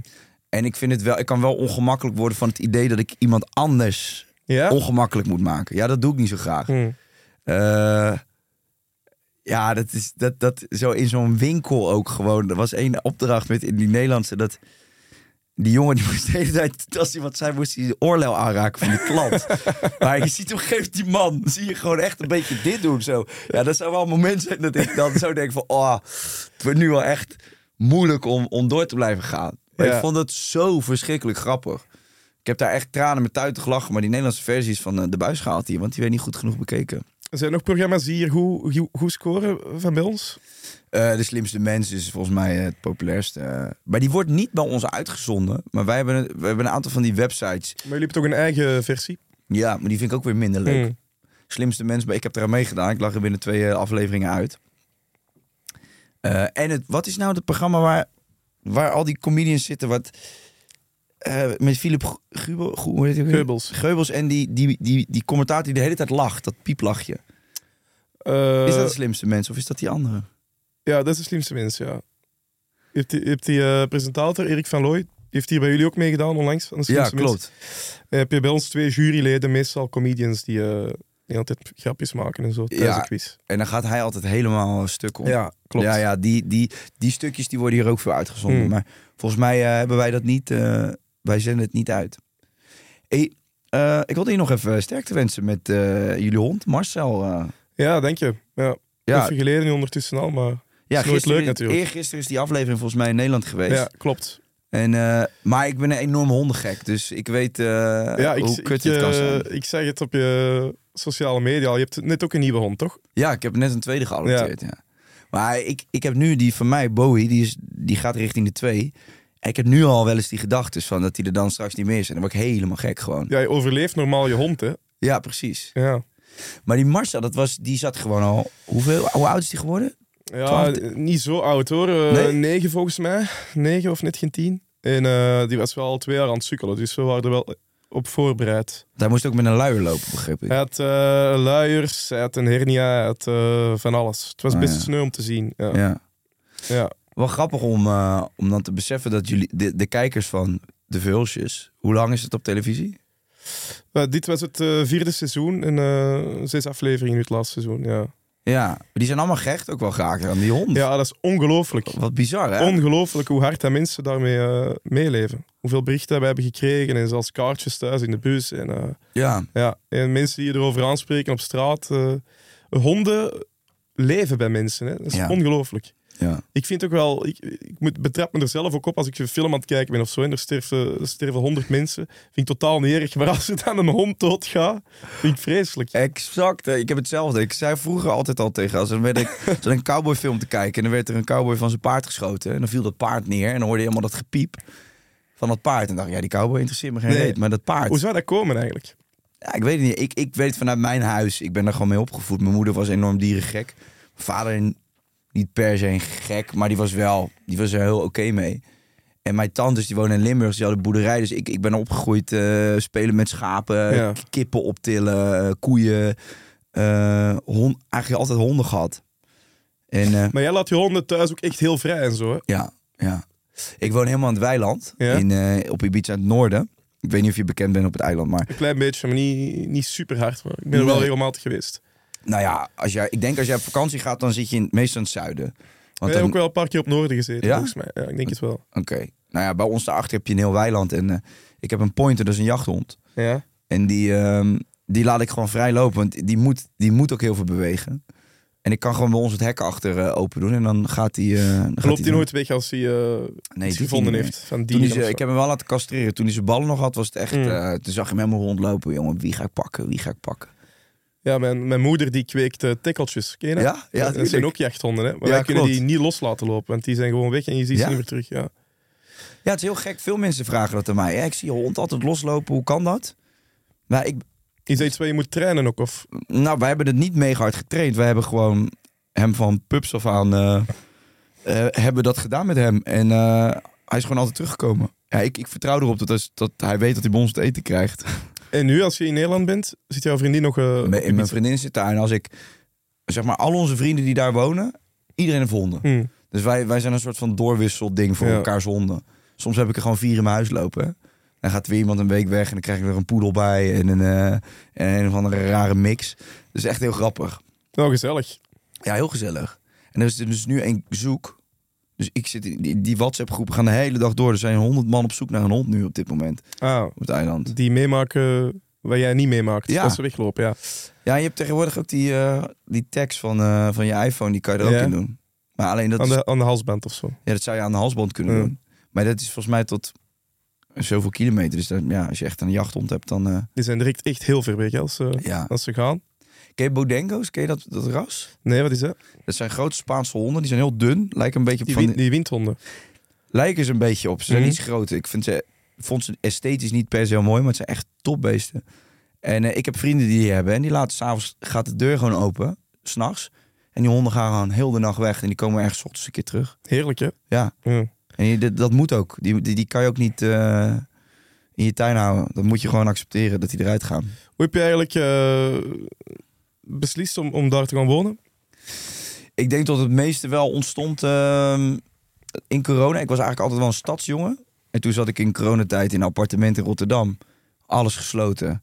Speaker 3: En ik vind het wel, ik kan wel ongemakkelijk worden van het idee dat ik iemand anders
Speaker 4: Ja?
Speaker 3: ongemakkelijk moet maken. Ja, dat doe ik niet zo graag.
Speaker 4: Hm.
Speaker 3: Eh, ja, dat is dat, dat zo in zo'n winkel ook gewoon. Er was één opdracht met in die Nederlandse dat. Die jongen die moest de hele tijd, als hij wat zei, moest hij de oorlel aanraken van die klant. maar je ziet op een gegeven moment die man, zie je gewoon echt een beetje dit doen. Zo. Ja, dat zou wel een moment zijn dat ik dan zo denk van, oh, het wordt nu wel echt moeilijk om, om door te blijven gaan. Maar
Speaker 4: Ja.
Speaker 3: ik vond het zo verschrikkelijk grappig. Ik heb daar echt tranen met tuiten gelachen, maar die Nederlandse versies van eh, de buis gehaald hier, want die werd niet goed genoeg bekeken.
Speaker 4: Er zijn nog programma's die hier goed, goed scoren van bij ons.
Speaker 3: Eh, de slimste mens is volgens mij het populairste. maar die wordt niet bij ons uitgezonden. Maar wij hebben, een- we hebben een aantal van die websites.
Speaker 4: Maar jullie hebben toch een eigen versie?
Speaker 3: Ja, maar die vind ik ook weer minder leuk.
Speaker 4: Hm.
Speaker 3: Slimste mens, ik heb eraan meegedaan. Ik lag er binnen twee eh, afleveringen uit. Eh, en het, wat is nou het programma waar, waar al die comedians zitten? Wat, eh, met Philip Gu- Gubel, Gu- hoe heet?
Speaker 4: Geubels.
Speaker 3: Geubels en die, die, die, die commentator die de hele tijd lacht. Dat pieplachje.
Speaker 4: Eh,
Speaker 3: Is dat de slimste mens of is dat die andere?
Speaker 4: Ja, dat is de slimste mens, ja. Je hebt die, je hebt die eh, presentator, Erik van Looy, heeft hier bij jullie ook meegedaan onlangs. Aan de
Speaker 3: Ja, klopt.
Speaker 4: En heb je bij ons twee juryleden, meestal comedians, die, eh, die altijd grapjes maken en zo tijdens
Speaker 3: Ja.
Speaker 4: de quiz.
Speaker 3: En dan gaat hij altijd helemaal stuk om.
Speaker 4: Ja, klopt.
Speaker 3: Ja, ja die, die, die stukjes die worden hier ook veel uitgezonden.
Speaker 4: Hmm.
Speaker 3: Maar volgens mij eh, hebben wij dat niet. wij zenden het niet uit. Hey, ik wilde je nog even sterkte wensen met jullie hond, Marcel.
Speaker 4: Ja, dank je. Ja,
Speaker 3: ja,
Speaker 4: Even geleden nu ondertussen al, maar
Speaker 3: ja gisteren,
Speaker 4: leuk natuurlijk.
Speaker 3: Eergisteren is die aflevering volgens mij in Nederland geweest.
Speaker 4: ja, klopt.
Speaker 3: En, eh, maar ik ben een enorme hondengek, dus ik weet eh,
Speaker 4: ja, ik,
Speaker 3: hoe
Speaker 4: ik,
Speaker 3: kut het kan
Speaker 4: eh,
Speaker 3: zijn.
Speaker 4: ik zeg het op je sociale media al. Je hebt net ook een nieuwe hond, toch?
Speaker 3: Ja, ik heb net een tweede geadopteerd. Ja. Maar ik, ik heb nu die van mij, Bowie, die, is, die gaat richting de twee. En ik heb nu al wel eens die gedachten van dat die er dan straks niet meer is. En dan word ik helemaal gek gewoon.
Speaker 4: Ja, je overleeft normaal je hond, hè?
Speaker 3: Ja, precies.
Speaker 4: Ja.
Speaker 3: Maar die Marcel, dat was, die zat gewoon al... Hoeveel, hoe oud is die geworden?
Speaker 4: Ja, niet zo oud hoor. Eh,
Speaker 3: Nee?
Speaker 4: Negen volgens mij. Negen of net geen tien. En eh, die was wel al twee jaar aan het sukkelen, dus we waren er wel op voorbereid.
Speaker 3: Hij moest ook met een luier lopen, begreep ik.
Speaker 4: Hij had eh, luiers, hij had een hernia, hij had van alles. Het was
Speaker 3: Ah,
Speaker 4: best
Speaker 3: ja.
Speaker 4: sneu om te zien. Ja.
Speaker 3: Ja.
Speaker 4: Ja.
Speaker 3: Wel grappig om, om dan te beseffen dat jullie, de, de kijkers van de Vulsjes... Hoe lang is het op televisie?
Speaker 4: Dit was het vierde seizoen en zes afleveringen in het laatste seizoen. Ja,
Speaker 3: Ja, die zijn allemaal gehecht ook wel graag aan die hond.
Speaker 4: ja dat is ongelooflijk.
Speaker 3: Wat bizar, hè?
Speaker 4: Ongelooflijk hoe hard dat mensen daarmee eh, meeleven. Hoeveel berichten we hebben gekregen en zelfs kaartjes thuis in de bus. En, eh,
Speaker 3: ja,
Speaker 4: Ja, en mensen die erover aanspreken op straat. eh, honden leven bij mensen. Hè? Dat is
Speaker 3: Ja.
Speaker 4: ongelooflijk.
Speaker 3: Ja.
Speaker 4: Ik vind ook wel, ik, ik moet, betrap me er zelf ook op als ik een film aan het kijken ben of zo. En er sterven, er sterven honderd mensen. Vind ik totaal niet erg. Maar als er dan een hond doodgaat, vind ik vreselijk.
Speaker 3: Exact. Ik heb hetzelfde. Ik zei vroeger altijd al tegen als dan werd ik zat een cowboyfilm te kijken en dan werd er een cowboy van zijn paard geschoten en dan viel dat paard neer en dan hoorde je helemaal dat gepiep van dat paard en dacht ik, ja die cowboy interesseert me geen
Speaker 4: Nee.
Speaker 3: reet, maar dat paard.
Speaker 4: Hoe zou dat komen eigenlijk?
Speaker 3: Ja, ik weet het niet. Ik, ik weet het vanuit mijn huis. Ik ben daar gewoon mee opgevoed. Mijn moeder was enorm dierengek. Mijn vader niet per se een gek, maar die was wel, die was er heel oké mee. En mijn tantes die wonen in Limburg, dus die hadden boerderij. Dus ik, ik ben opgegroeid eh, spelen met schapen,
Speaker 4: Ja.
Speaker 3: kippen optillen, eh, koeien. eh, hond, eigenlijk altijd honden gehad. En
Speaker 4: Maar jij laat je honden thuis ook echt heel vrij en zo. Hè?
Speaker 3: ja, ja. Ik woon helemaal in het weiland,
Speaker 4: Ja?
Speaker 3: in, op Ibiza in het noorden. Ik weet niet of je bekend bent op het eiland, maar
Speaker 4: Een klein beetje, maar niet, niet super hard. Maar ik ben er wel regelmatig geweest.
Speaker 3: Nou ja, als jij, ik denk als jij op vakantie gaat, dan zit je in, meestal in het zuiden. Want
Speaker 4: heb
Speaker 3: dan,
Speaker 4: ook wel een paar keer op Noorden gezeten,
Speaker 3: Ja?
Speaker 4: volgens mij. Ja, ik denk het wel.
Speaker 3: Oké. Nou ja, bij ons daarachter heb je een heel weiland. En eh, ik heb een pointer, dat is een jachthond.
Speaker 4: Ja.
Speaker 3: En die, ehm, die laat ik gewoon vrij lopen, want die moet, die moet ook heel veel bewegen. En ik kan gewoon bij ons het hek achter eh, open doen en dan gaat hij... eh,
Speaker 4: Loopt
Speaker 3: hij
Speaker 4: nooit weg als hij
Speaker 3: Nee,
Speaker 4: iets gevonden heeft van
Speaker 3: hij ze, ik heb hem wel laten castreren. Toen hij zijn ballen nog had, was het echt...
Speaker 4: Mm.
Speaker 3: toen zag je hem helemaal rondlopen. Jongen, wie ga ik pakken? Wie ga ik pakken?
Speaker 4: Ja, mijn, mijn moeder die kweekt uh, tikkeltjes. Ken je dat?
Speaker 3: Ja? Ja,
Speaker 4: dat zijn ook jachthonden, hè? Maar
Speaker 3: Ja,
Speaker 4: wij kunnen
Speaker 3: klopt.
Speaker 4: die niet los laten lopen, want die zijn gewoon weg en je ziet ze niet meer terug. Ja.
Speaker 3: Ja, het is heel gek. Veel mensen vragen dat aan mij. Ja, ik zie je hond altijd loslopen. Hoe kan dat? Maar ik,
Speaker 4: Is dat iets waar je moet trainen ook? Of?
Speaker 3: Nou, wij hebben het niet mega hard getraind. Wij hebben gewoon hem van pups af aan... eh, eh, hebben dat gedaan met hem. En hij is gewoon altijd teruggekomen. Ja, ik, ik vertrouw erop dat, dat hij weet dat hij bij ons eten krijgt.
Speaker 4: En nu, als je in Nederland bent, zit jouw vriendin nog... op
Speaker 3: in mijn vriendin zit daar. En als ik... Zeg maar, al onze vrienden die daar wonen... Iedereen heeft honden.
Speaker 4: Hmm.
Speaker 3: Dus wij, wij zijn een soort van doorwisselding voor
Speaker 4: Ja.
Speaker 3: elkaars honden. Soms heb ik er gewoon vier in mijn huis lopen. hè. Dan gaat weer iemand een week weg en dan krijg ik er een poedel bij en een, eh, en een of andere rare mix. Dus echt heel grappig.
Speaker 4: Nou, gezellig.
Speaker 3: Ja, heel gezellig. En er is dus nu een zoek. Dus ik zit in die, die WhatsApp-groepen gaan de hele dag door. Er zijn honderd man op zoek naar een hond nu op dit moment
Speaker 4: Ah,
Speaker 3: op het eiland.
Speaker 4: die meemaken wat jij niet meemaakt.
Speaker 3: Ja.
Speaker 4: Als ze weglopen, ja.
Speaker 3: Ja, je hebt tegenwoordig ook die, eh, die tags van, eh, van je iPhone, die kan je er ook
Speaker 4: Ja.
Speaker 3: in doen. Maar alleen dat,
Speaker 4: Aan
Speaker 3: is-
Speaker 4: de, aan de halsband of zo.
Speaker 3: ja, dat zou je aan de halsband kunnen
Speaker 4: Ja.
Speaker 3: doen. Maar dat is volgens mij tot zoveel kilometer. Dus dat, ja, als je echt een jachthond hebt, dan... eh,
Speaker 4: Die zijn direct echt heel ver weg als,
Speaker 3: ja.
Speaker 4: als ze gaan.
Speaker 3: Ken je Bodengo's? Ken je dat, dat ras?
Speaker 4: Nee, wat is dat?
Speaker 3: Dat zijn grote Spaanse honden. Die zijn heel dun. Lijken een beetje op
Speaker 4: Die,
Speaker 3: van...
Speaker 4: die windhonden.
Speaker 3: lijken ze een beetje op. Ze zijn niet zo groot. Ik vind ze, vond ze esthetisch niet per se heel mooi, maar het zijn echt topbeesten. En eh, ik heb vrienden die die hebben en die laten s'avonds gaat de deur gewoon open, s'nachts. En die honden gaan gewoon heel de nacht weg en die komen ergens ochtends een keer terug.
Speaker 4: Heerlijk, hè?
Speaker 3: Ja,
Speaker 4: Ja.
Speaker 3: en je- dat, dat moet ook. Die, die, die kan je ook niet eh, in je tuin houden. Dat moet je gewoon accepteren dat die eruit gaan.
Speaker 4: Hoe heb je eigenlijk eh, beslist om, om daar te gaan wonen?
Speaker 3: Ik denk dat het meeste wel ontstond ehm, in corona. Ik was eigenlijk altijd wel een stadsjongen. En toen zat ik in coronatijd in een appartement in Rotterdam. Alles gesloten.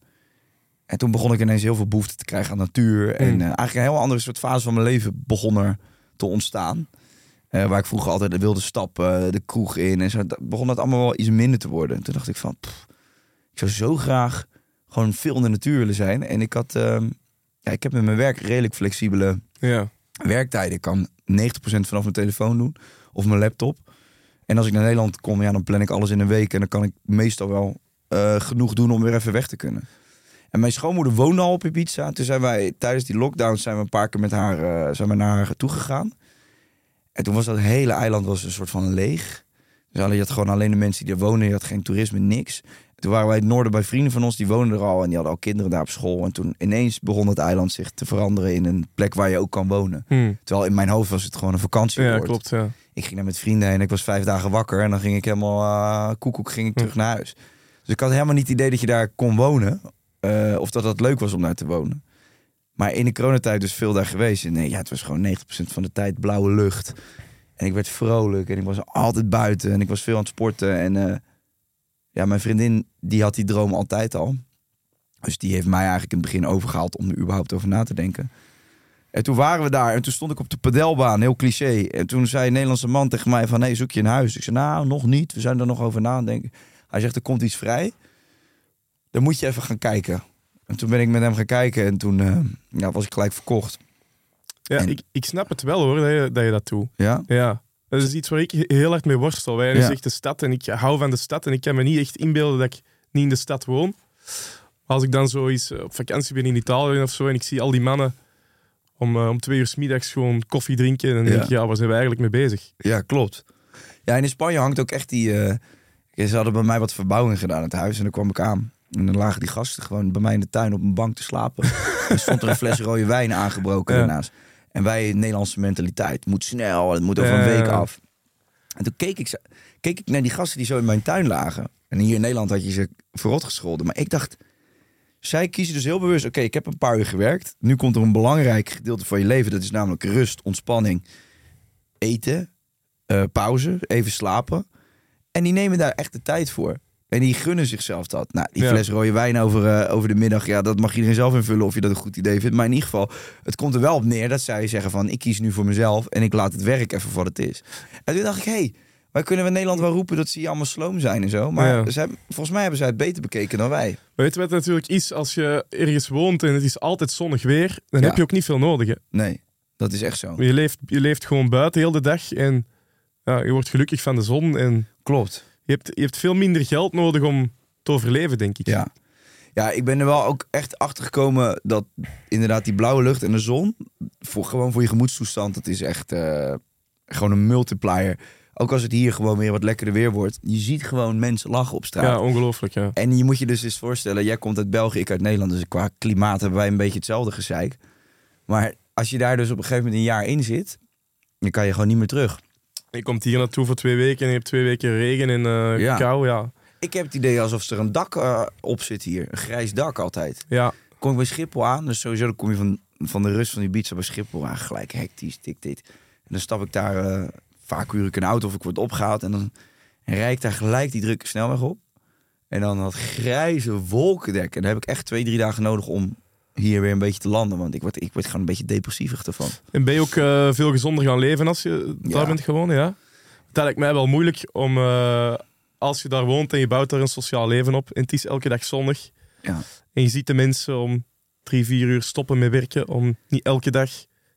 Speaker 3: En toen begon ik ineens heel veel behoefte te krijgen aan natuur. En
Speaker 4: Hmm.
Speaker 3: eh, eigenlijk een heel andere soort fase van mijn leven begon er te ontstaan. Eh, waar ik vroeger altijd wilde stappen, de kroeg in. En zo dat begon het allemaal wel iets minder te worden. En toen dacht ik van, pff, ik zou zo graag gewoon veel in de natuur willen zijn. En ik had, ehm, ja, ik heb met mijn werk redelijk flexibele
Speaker 4: Ja.
Speaker 3: werktijden. Ik kan 90% vanaf mijn telefoon doen of mijn laptop. En als ik naar Nederland kom, ja, dan plan ik alles in een week. En dan kan ik meestal wel eh, genoeg doen om weer even weg te kunnen. En mijn schoonmoeder woonde al op Ibiza. Toen zijn wij tijdens die lockdown zijn we een paar keer met haar, eh, zijn we naar haar toe gegaan. En toen was dat hele eiland was een soort van leeg. Dus je had gewoon alleen de mensen die er wonen. Je had geen toerisme, niks. En toen waren wij in het noorden bij vrienden van ons, die woonden er al. En die hadden al kinderen daar op school. En toen ineens begon het eiland zich te veranderen in een plek waar je ook kan wonen.
Speaker 4: Hm.
Speaker 3: Terwijl in mijn hoofd was het gewoon een vakantie.
Speaker 4: Ja, klopt. Ja.
Speaker 3: Ik ging daar met vrienden heen. Ik was vijf dagen wakker. En dan ging ik helemaal eh koekoek ging ik terug naar huis. Dus ik had helemaal niet het idee dat je daar kon wonen. eh, of dat dat leuk was om daar te wonen. Maar in de coronatijd dus veel daar geweest. En nee, ja, het was gewoon 90% van de tijd blauwe lucht. En ik werd vrolijk. En ik was altijd buiten. En ik was veel aan het sporten. En eh, ja, mijn vriendin die had die droom altijd al. Dus die heeft mij eigenlijk in het begin overgehaald om er überhaupt over na te denken. En toen waren we daar en toen stond ik op de padelbaan, heel cliché. En toen zei een Nederlandse man tegen mij van, nee, zoek je een huis? Ik zei, nou, nog niet. We zijn er nog over nadenken. Hij zegt, er komt iets vrij. Dan moet je even gaan kijken. En toen ben ik met hem gaan kijken en toen eh, ja, was ik gelijk verkocht.
Speaker 4: Ja,
Speaker 3: En-
Speaker 4: ik, ik snap het wel hoor, dat je dat, je dat doet.
Speaker 3: Ja?
Speaker 4: Ja. Dat is iets waar ik heel hard mee worstel. Wij
Speaker 3: Ja.
Speaker 4: is echt de stad en ik hou van de stad en ik kan me niet echt inbeelden dat ik niet in de stad woon. Maar als ik dan zo eens eh, op vakantie ben in Italië of zo en ik zie al die mannen om, eh, om twee uur 's middags gewoon koffie drinken, dan denk
Speaker 3: Ja.
Speaker 4: ik, ja, waar zijn we eigenlijk mee bezig?
Speaker 3: Ja, klopt. Ja, en in Spanje hangt ook echt die... eh, ze hadden bij mij wat verbouwing gedaan in het huis en dan kwam ik aan. En dan lagen die gasten gewoon bij mij in de tuin op een bank te slapen. er stond er een fles rode wijn aangebroken
Speaker 4: Ja.
Speaker 3: En wij, Nederlandse mentaliteit, moet snel, het moet over een week af. En toen keek ik, keek ik naar die gasten die zo in mijn tuin lagen. En hier in Nederland had je ze verrot gescholden. Maar ik dacht, zij kiezen dus heel bewust... Oké, ik heb een paar uur gewerkt. Nu komt er een belangrijk gedeelte van je leven. Dat is namelijk rust, ontspanning, eten, eh, pauze, even slapen. En die nemen daar echt de tijd voor. En die gunnen zichzelf dat. Nou, die
Speaker 4: Ja.
Speaker 3: fles rode wijn over, eh, over de middag, ja, dat mag iedereen zelf invullen of je dat een goed idee vindt. Maar in ieder geval, het komt er wel op neer dat zij zeggen van, ik kies nu voor mezelf en ik laat het werk even voor wat het is. En toen dacht ik, hé, hey, wij kunnen in Nederland wel roepen dat ze hier allemaal sloom zijn en zo. Maar
Speaker 4: Ja.
Speaker 3: zij, volgens mij hebben zij het beter bekeken dan wij.
Speaker 4: Weet je het natuurlijk is? Als je ergens woont en het is altijd zonnig weer, dan
Speaker 3: Ja.
Speaker 4: heb je ook niet veel nodig. Hè.
Speaker 3: Nee, dat is echt zo.
Speaker 4: Je, leeft, je leeft gewoon buiten heel de dag en ja, je wordt gelukkig van de zon en
Speaker 3: Klopt.
Speaker 4: Je hebt, je hebt veel minder geld nodig om te overleven, denk ik.
Speaker 3: Ja. Ja, ik ben er wel ook echt achter gekomen dat inderdaad die blauwe lucht en de zon, voor, gewoon voor je gemoedstoestand, dat is echt eh, gewoon een multiplier. ook als het hier gewoon weer wat lekkerder weer wordt, je ziet gewoon mensen lachen op straat.
Speaker 4: Ja, ongelooflijk, ja.
Speaker 3: En je moet je dus eens voorstellen, jij komt uit België, ik uit Nederland, dus qua klimaat hebben wij een beetje hetzelfde gezeik. Maar als je daar dus op een gegeven moment een jaar in zit, dan kan je gewoon niet meer terug.
Speaker 4: Je komt hier naartoe voor twee weken en je hebt twee weken regen en eh,
Speaker 3: Ja.
Speaker 4: kou, ja.
Speaker 3: Ik heb het idee alsof er een dak eh, op zit hier, een grijs dak altijd.
Speaker 4: Ja,
Speaker 3: Kom ik bij Schiphol aan, dus sowieso dan kom je van, van de rust van die pizza bij Schiphol aan, gelijk hectisch, dit, dit. En dan stap ik daar, eh, vaak huur ik een auto of ik word opgehaald en dan rijd ik daar gelijk die drukke snelweg op. En dan dat grijze wolkendek. En dan heb ik echt twee, drie dagen nodig om hier weer een beetje te landen. Want ik word, ik word gewoon een beetje depressiever ervan.
Speaker 4: En ben je ook eh, veel gezonder gaan leven als je daar bent gewoond? Ja. Dat lijkt mij wel moeilijk om, eh, als je daar woont en je bouwt daar een sociaal leven op en het is elke dag zonnig
Speaker 3: Ja.
Speaker 4: en je ziet de mensen om drie, vier uur stoppen met werken om niet elke dag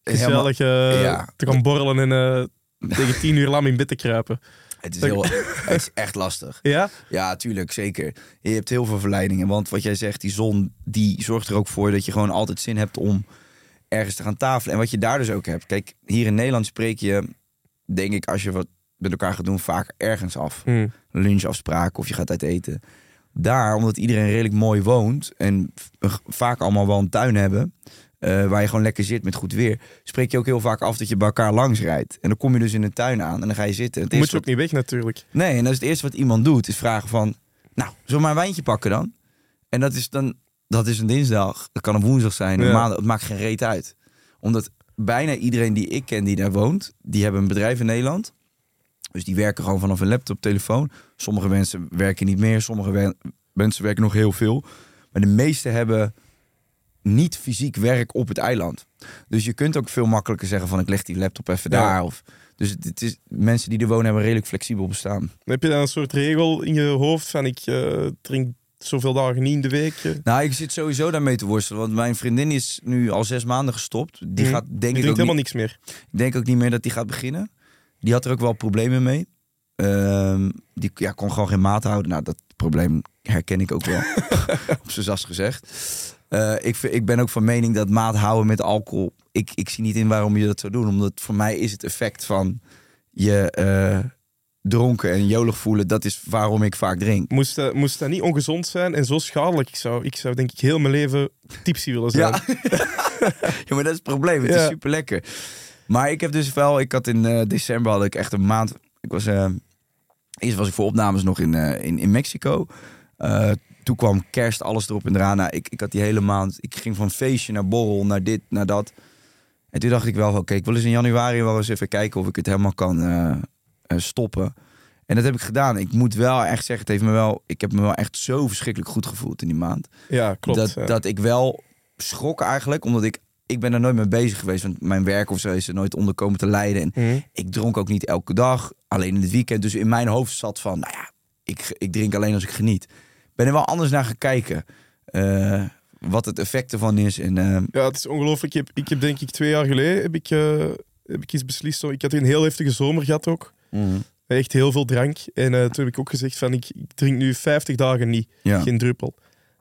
Speaker 4: gezellig eh,
Speaker 3: ja.
Speaker 4: te gaan borrelen en tegen tien uur lam in bed te kruipen.
Speaker 3: Het is, heel, het is echt lastig.
Speaker 4: Ja?
Speaker 3: Ja, tuurlijk, zeker. Je hebt heel veel verleidingen. Want wat jij zegt, die zon, die zorgt er ook voor dat je gewoon altijd zin hebt om ergens te gaan tafelen. En wat je daar dus ook hebt. Kijk, hier in Nederland spreek je, denk ik, als je wat met elkaar gaat doen, vaak ergens af.
Speaker 4: Hm.
Speaker 3: Lunchafspraken of je gaat uit eten. Daar, omdat iedereen redelijk mooi woont en vaak allemaal wel een tuin hebben, eh, waar je gewoon lekker zit met goed weer, spreek je ook heel vaak af dat je bij elkaar langs rijdt. En dan kom je dus in een tuin aan en dan ga je zitten. Het
Speaker 4: moet je ook niet weg natuurlijk.
Speaker 3: Nee, en dat is het eerste wat iemand doet, is vragen van... Nou, zullen we maar een wijntje pakken dan? En dat is dan... Dat is een dinsdag, dat kan een woensdag zijn, een
Speaker 4: Ja.
Speaker 3: maandag. Het maakt geen reet uit. Omdat bijna iedereen die ik ken die daar woont... die hebben een bedrijf in Nederland. Dus die werken gewoon vanaf een laptop, telefoon. Sommige mensen werken niet meer, sommige mensen werken nog heel veel. Maar de meeste hebben niet fysiek werk op het eiland. Dus je kunt ook veel makkelijker zeggen van... ik leg die laptop even
Speaker 4: Ja.
Speaker 3: daar. Of, dus het, het is, mensen die er wonen hebben redelijk flexibel bestaan.
Speaker 4: Heb je dan een soort regel in je hoofd van ik eh, drink zoveel dagen niet in de week? eh?
Speaker 3: Nou, ik zit sowieso daarmee te worstelen. Want mijn vriendin is nu al zes maanden gestopt. Die
Speaker 4: Hm.
Speaker 3: gaat denk
Speaker 4: Die
Speaker 3: ik ook
Speaker 4: helemaal
Speaker 3: niet,
Speaker 4: niks meer.
Speaker 3: ik denk ook niet meer dat die gaat beginnen. Die had er ook wel problemen mee. Ehm, die ja, kon gewoon geen maat houden. Nou, dat probleem herken ik ook wel. Op zijn zachtst gezegd. Eh, ik, ik ben ook van mening dat maat houden met alcohol... Ik, ik zie niet in waarom je dat zou doen. Omdat voor mij is het effect van je eh, dronken en jolig voelen... dat is waarom ik vaak drink.
Speaker 4: Moest, dat- moest dat niet ongezond zijn en zo schadelijk? Ik zou, ik zou denk ik heel mijn leven tipsy willen zijn.
Speaker 3: Ja. ja, maar dat is het probleem. Het is
Speaker 4: Ja.
Speaker 3: super lekker. Maar ik heb dus wel, ik had in eh, december had ik echt een maand. Ik was, eh, eerst was ik voor opnames nog in, eh, in, in Mexico. Eh, toen kwam kerst, alles erop en eraan. Nou, ik, ik had die hele maand, ik ging van feestje naar borrel, naar dit, naar dat. En toen dacht ik wel, oké, ik wil eens in januari wel eens even kijken of ik het helemaal kan eh, eh, stoppen. En dat heb ik gedaan. Ik moet wel echt zeggen, het heeft me wel, ik heb me wel echt zo verschrikkelijk goed gevoeld in die maand
Speaker 4: Ja, klopt.
Speaker 3: dat,
Speaker 4: ja.
Speaker 3: dat ik wel schrok eigenlijk, omdat ik, ik ben er nooit mee bezig geweest. Want mijn werk of zo is er nooit onder komen te lijden. En
Speaker 4: Mhm.
Speaker 3: ik dronk ook niet elke dag, alleen in het weekend. Dus in mijn hoofd zat van, nou ja, ik, ik drink alleen als ik geniet. Ben er wel anders naar gaan kijken. eh, wat het effect ervan is. En, eh,
Speaker 4: Ja, het is ongelooflijk. Ik heb, ik heb denk ik twee jaar geleden heb ik, eh, heb ik iets beslist. Ik had een heel heftige zomer gehad ook. Echt heel veel drank. En toen heb ik ook gezegd van ik, ik drink nu 50 dagen niet.
Speaker 3: ja.
Speaker 4: Geen druppel.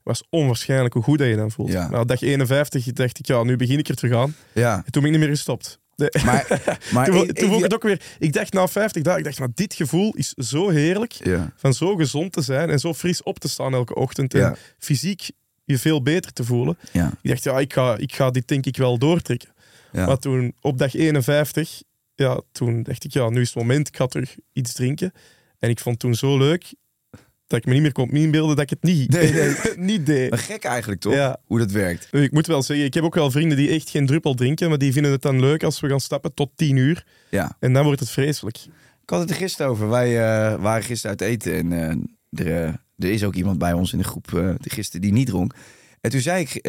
Speaker 4: was onwaarschijnlijk hoe goed dat je dan voelt.
Speaker 3: Ja.
Speaker 4: Nou, dag 51 dacht ik, ja, nu begin ik er terug aan.
Speaker 3: ja.
Speaker 4: En toen ben ik niet meer gestopt. Nee.
Speaker 3: Maar, maar
Speaker 4: toen,
Speaker 3: ik-
Speaker 4: toen ik
Speaker 3: ik-
Speaker 4: het ook weer... Ik dacht na 50 dagen, ik dacht, maar dit gevoel is zo heerlijk.
Speaker 3: ja.
Speaker 4: Van zo gezond te zijn en zo fris op te staan elke ochtend. En
Speaker 3: Ja.
Speaker 4: fysiek je veel beter te voelen.
Speaker 3: Ja.
Speaker 4: Ik dacht, ja, ik ga, ik ga dit denk ik wel doortrekken. Maar toen, op dag 51, ja, toen dacht ik, ja, nu is het moment, ik ga terug iets drinken. En ik vond het toen zo leuk, dat ik me niet meer kon inbeelden dat ik het niet,
Speaker 3: Nee, nee.
Speaker 4: niet deed.
Speaker 3: Maar gek eigenlijk toch?
Speaker 4: Ja.
Speaker 3: Hoe dat werkt.
Speaker 4: Ik moet wel zeggen, ik heb ook wel vrienden die echt geen druppel drinken, maar die vinden het dan leuk als we gaan stappen tot 10 uur.
Speaker 3: Ja.
Speaker 4: En dan wordt het vreselijk.
Speaker 3: Ik had het er gisteren over. Wij eh, waren gisteren uit eten en eh, er, eh, er is ook iemand bij ons in de groep die gisteren die niet dronk. En toen zei ik,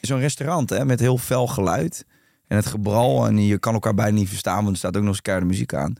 Speaker 3: zo'n restaurant hè, met heel fel geluid en het gebral en je kan elkaar bijna niet verstaan, want er staat ook nog eens keiharde muziek aan.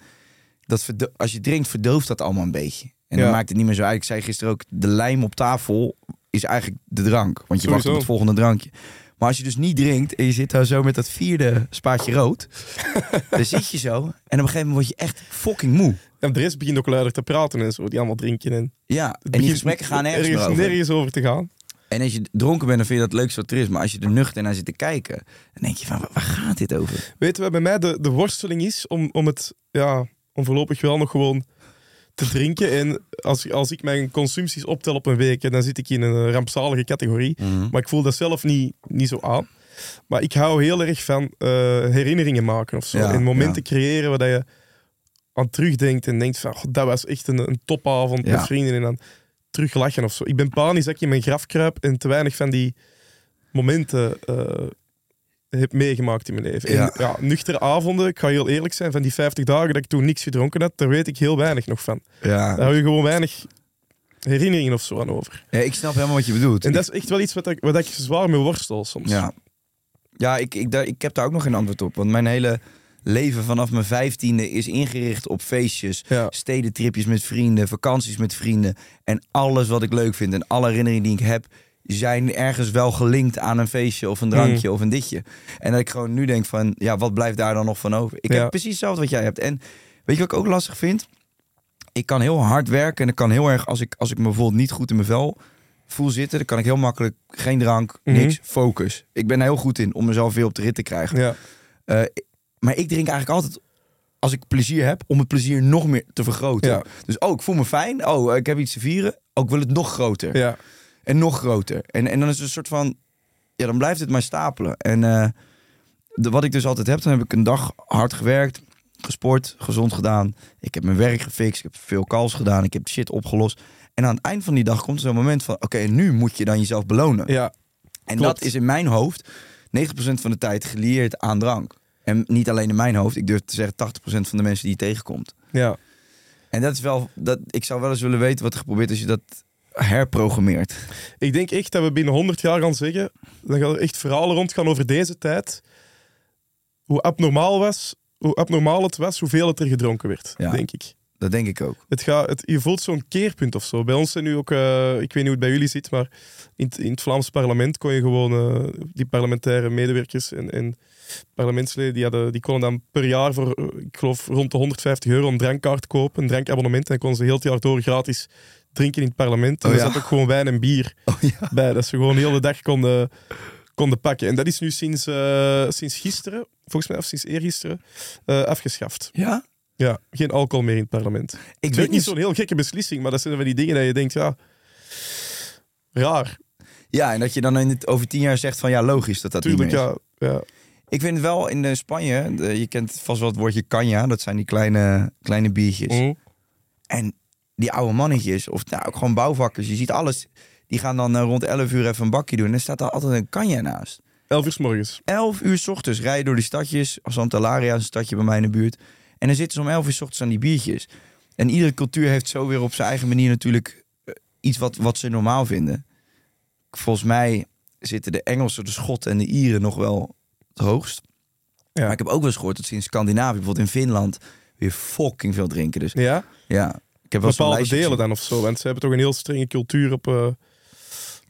Speaker 3: Dat als je drinkt, verdooft dat allemaal een beetje. En dan maakt het niet meer zo uit. Ik zei gisteren ook, de lijm op tafel is eigenlijk de drank. Want je wacht op het volgende drankje. Maar als je dus niet drinkt en je zit daar zo met dat vierde spaatje rood, dan zit je zo en op een gegeven moment word je echt fucking moe.
Speaker 4: En de rest begint ook luider te praten en zo, die allemaal drinken. En
Speaker 3: Ja,
Speaker 4: het
Speaker 3: en die gesprekken gaan
Speaker 4: ergens,
Speaker 3: over.
Speaker 4: nergens over te gaan.
Speaker 3: En als je dronken bent, dan vind je dat leukste wat er is. Maar als je er nuchter naar zit te kijken, dan denk je van, waar, waar gaat dit over?
Speaker 4: Weet je wat bij mij de, de worsteling is om, om het ja, om voorlopig wel nog gewoon te drinken. En als, als ik mijn consumpties optel op een week, dan zit ik in een rampzalige categorie.
Speaker 3: Mhm.
Speaker 4: Maar ik voel dat zelf niet, niet zo aan. Maar ik hou heel erg van eh, herinneringen maken of zo.
Speaker 3: Ja,
Speaker 4: en momenten
Speaker 3: ja.
Speaker 4: creëren waar dat je aan terugdenkt en denkt van, "God, dat was echt een, een topavond
Speaker 3: Ja.
Speaker 4: met vrienden. En dan teruglachen of zo. Ik ben panisch dat ik in mijn graf kruip en te weinig van die momenten eh, heb meegemaakt in mijn leven.
Speaker 3: Ja.
Speaker 4: En, ja, nuchtere avonden, ik ga heel eerlijk zijn, van die 50 dagen dat ik toen niks gedronken had, daar weet ik heel weinig nog van.
Speaker 3: Ja.
Speaker 4: Daar hou je gewoon weinig herinneringen of zo aan over.
Speaker 3: ja, ik snap helemaal wat je bedoelt.
Speaker 4: En dat is echt wel iets wat ik, wat ik zwaar mee worstel soms.
Speaker 3: Ja, ja ik, ik, daar, ik heb daar ook nog geen antwoord op. Want mijn hele leven vanaf mijn vijftiende is ingericht op feestjes,
Speaker 4: Ja.
Speaker 3: stedentripjes met vrienden, vakanties met vrienden. En alles wat ik leuk vind en alle herinneringen die ik heb, zijn ergens wel gelinkt aan een feestje of een drankje of een ditje. En dat ik gewoon nu denk van, ja, wat blijft daar dan nog van over? Ik
Speaker 4: Ja.
Speaker 3: heb precies hetzelfde wat jij hebt. En weet je wat ik ook lastig vind? Ik kan heel hard werken en ik kan heel erg, als ik, als ik me bijvoorbeeld niet goed in mijn vel voel zitten, dan kan ik heel makkelijk geen drank,
Speaker 4: Mhm.
Speaker 3: niks, focus. Ik ben er heel goed in om mezelf weer op de rit te krijgen.
Speaker 4: Ja.
Speaker 3: Eh, maar ik drink eigenlijk altijd als ik plezier heb, om het plezier nog meer te vergroten.
Speaker 4: Ja.
Speaker 3: Dus oh, ik voel me fijn. Oh, ik heb iets te vieren. Oh, ik wil het nog groter.
Speaker 4: Ja.
Speaker 3: En nog groter. En, en dan is het een soort van... Ja, dan blijft het maar stapelen. En eh, de, wat ik dus altijd heb, dan heb ik een dag hard gewerkt, gesport, gezond gedaan. Ik heb mijn werk gefixt, ik heb veel calls gedaan, ik heb shit opgelost. En aan het eind van die dag komt er zo'n moment van... Oké, nu moet je dan jezelf belonen.
Speaker 4: ja.
Speaker 3: En
Speaker 4: Klopt.
Speaker 3: dat is in mijn hoofd 90% van de tijd gelieerd aan drank. En niet alleen in mijn hoofd, ik durf te zeggen 80% van de mensen die je tegenkomt.
Speaker 4: ja.
Speaker 3: En dat is wel, dat, ik zou wel eens willen weten wat er geprobeerd als je dat herprogrammeert.
Speaker 4: Ik denk echt dat we binnen 100 jaar gaan zeggen, dan gaan er echt verhalen rondgaan over deze tijd. Hoe abnormaal, was, hoe abnormaal het was, hoeveel het er gedronken werd,
Speaker 3: Ja.
Speaker 4: denk ik.
Speaker 3: Dat denk ik ook.
Speaker 4: Het gaat, het, je voelt zo'n keerpunt of zo. Bij ons zijn nu ook, eh, ik weet niet hoe het bij jullie zit, maar in, het- in het Vlaams parlement kon je gewoon eh, die parlementaire medewerkers en, en parlementsleden, die, hadden, die konden dan per jaar voor, eh, ik geloof, rond de 150 euro een drankkaart kopen, een drankabonnement. En dan konden ze heel het jaar door gratis drinken in het parlement. En
Speaker 3: Oh
Speaker 4: er
Speaker 3: ja.
Speaker 4: zat ook gewoon wijn en bier bij, dat ze gewoon de hele dag konden, konden pakken. En dat is nu sinds, eh, sinds gisteren, volgens mij, of sinds eergisteren, eh, afgeschaft.
Speaker 3: Ja?
Speaker 4: Ja, geen alcohol meer in het parlement.
Speaker 3: Ik weet
Speaker 4: weet niet zo'n heel gekke beslissing, maar dat zijn van die dingen dat je denkt, ja, raar.
Speaker 3: Ja, en dat je dan in het, over tien jaar zegt van ja, logisch dat dat
Speaker 4: Tuurlijk,
Speaker 3: niet meer is.
Speaker 4: ja. ja.
Speaker 3: Ik vind wel in eh, Spanje, je kent vast wel het woordje canja, dat zijn die kleine, kleine biertjes.
Speaker 4: Mhm.
Speaker 3: En die oude mannetjes, of nou, ook gewoon bouwvakkers, je ziet alles. Die gaan dan eh, rond 11 uur even een bakje doen en er staat daar altijd een canja naast.
Speaker 4: Elf uur s morgens.
Speaker 3: 11 uur 's ochtends rijden door die stadjes. Santa Laria is een stadje bij mij in de buurt. En dan zitten ze om 11 uur 's ochtends aan die biertjes. En iedere cultuur heeft zo weer op zijn eigen manier natuurlijk eh, iets wat, wat ze normaal vinden. Volgens mij zitten de Engelsen, de Schotten en de Ieren nog wel het hoogst.
Speaker 4: Ja.
Speaker 3: Maar ik heb ook wel eens gehoord dat ze in Scandinavië, bijvoorbeeld in Finland, weer fucking veel drinken. Dus
Speaker 4: Ja,
Speaker 3: ja, ik heb
Speaker 4: bepaalde delen dan of zo. Want ze hebben toch een heel strenge cultuur op, eh,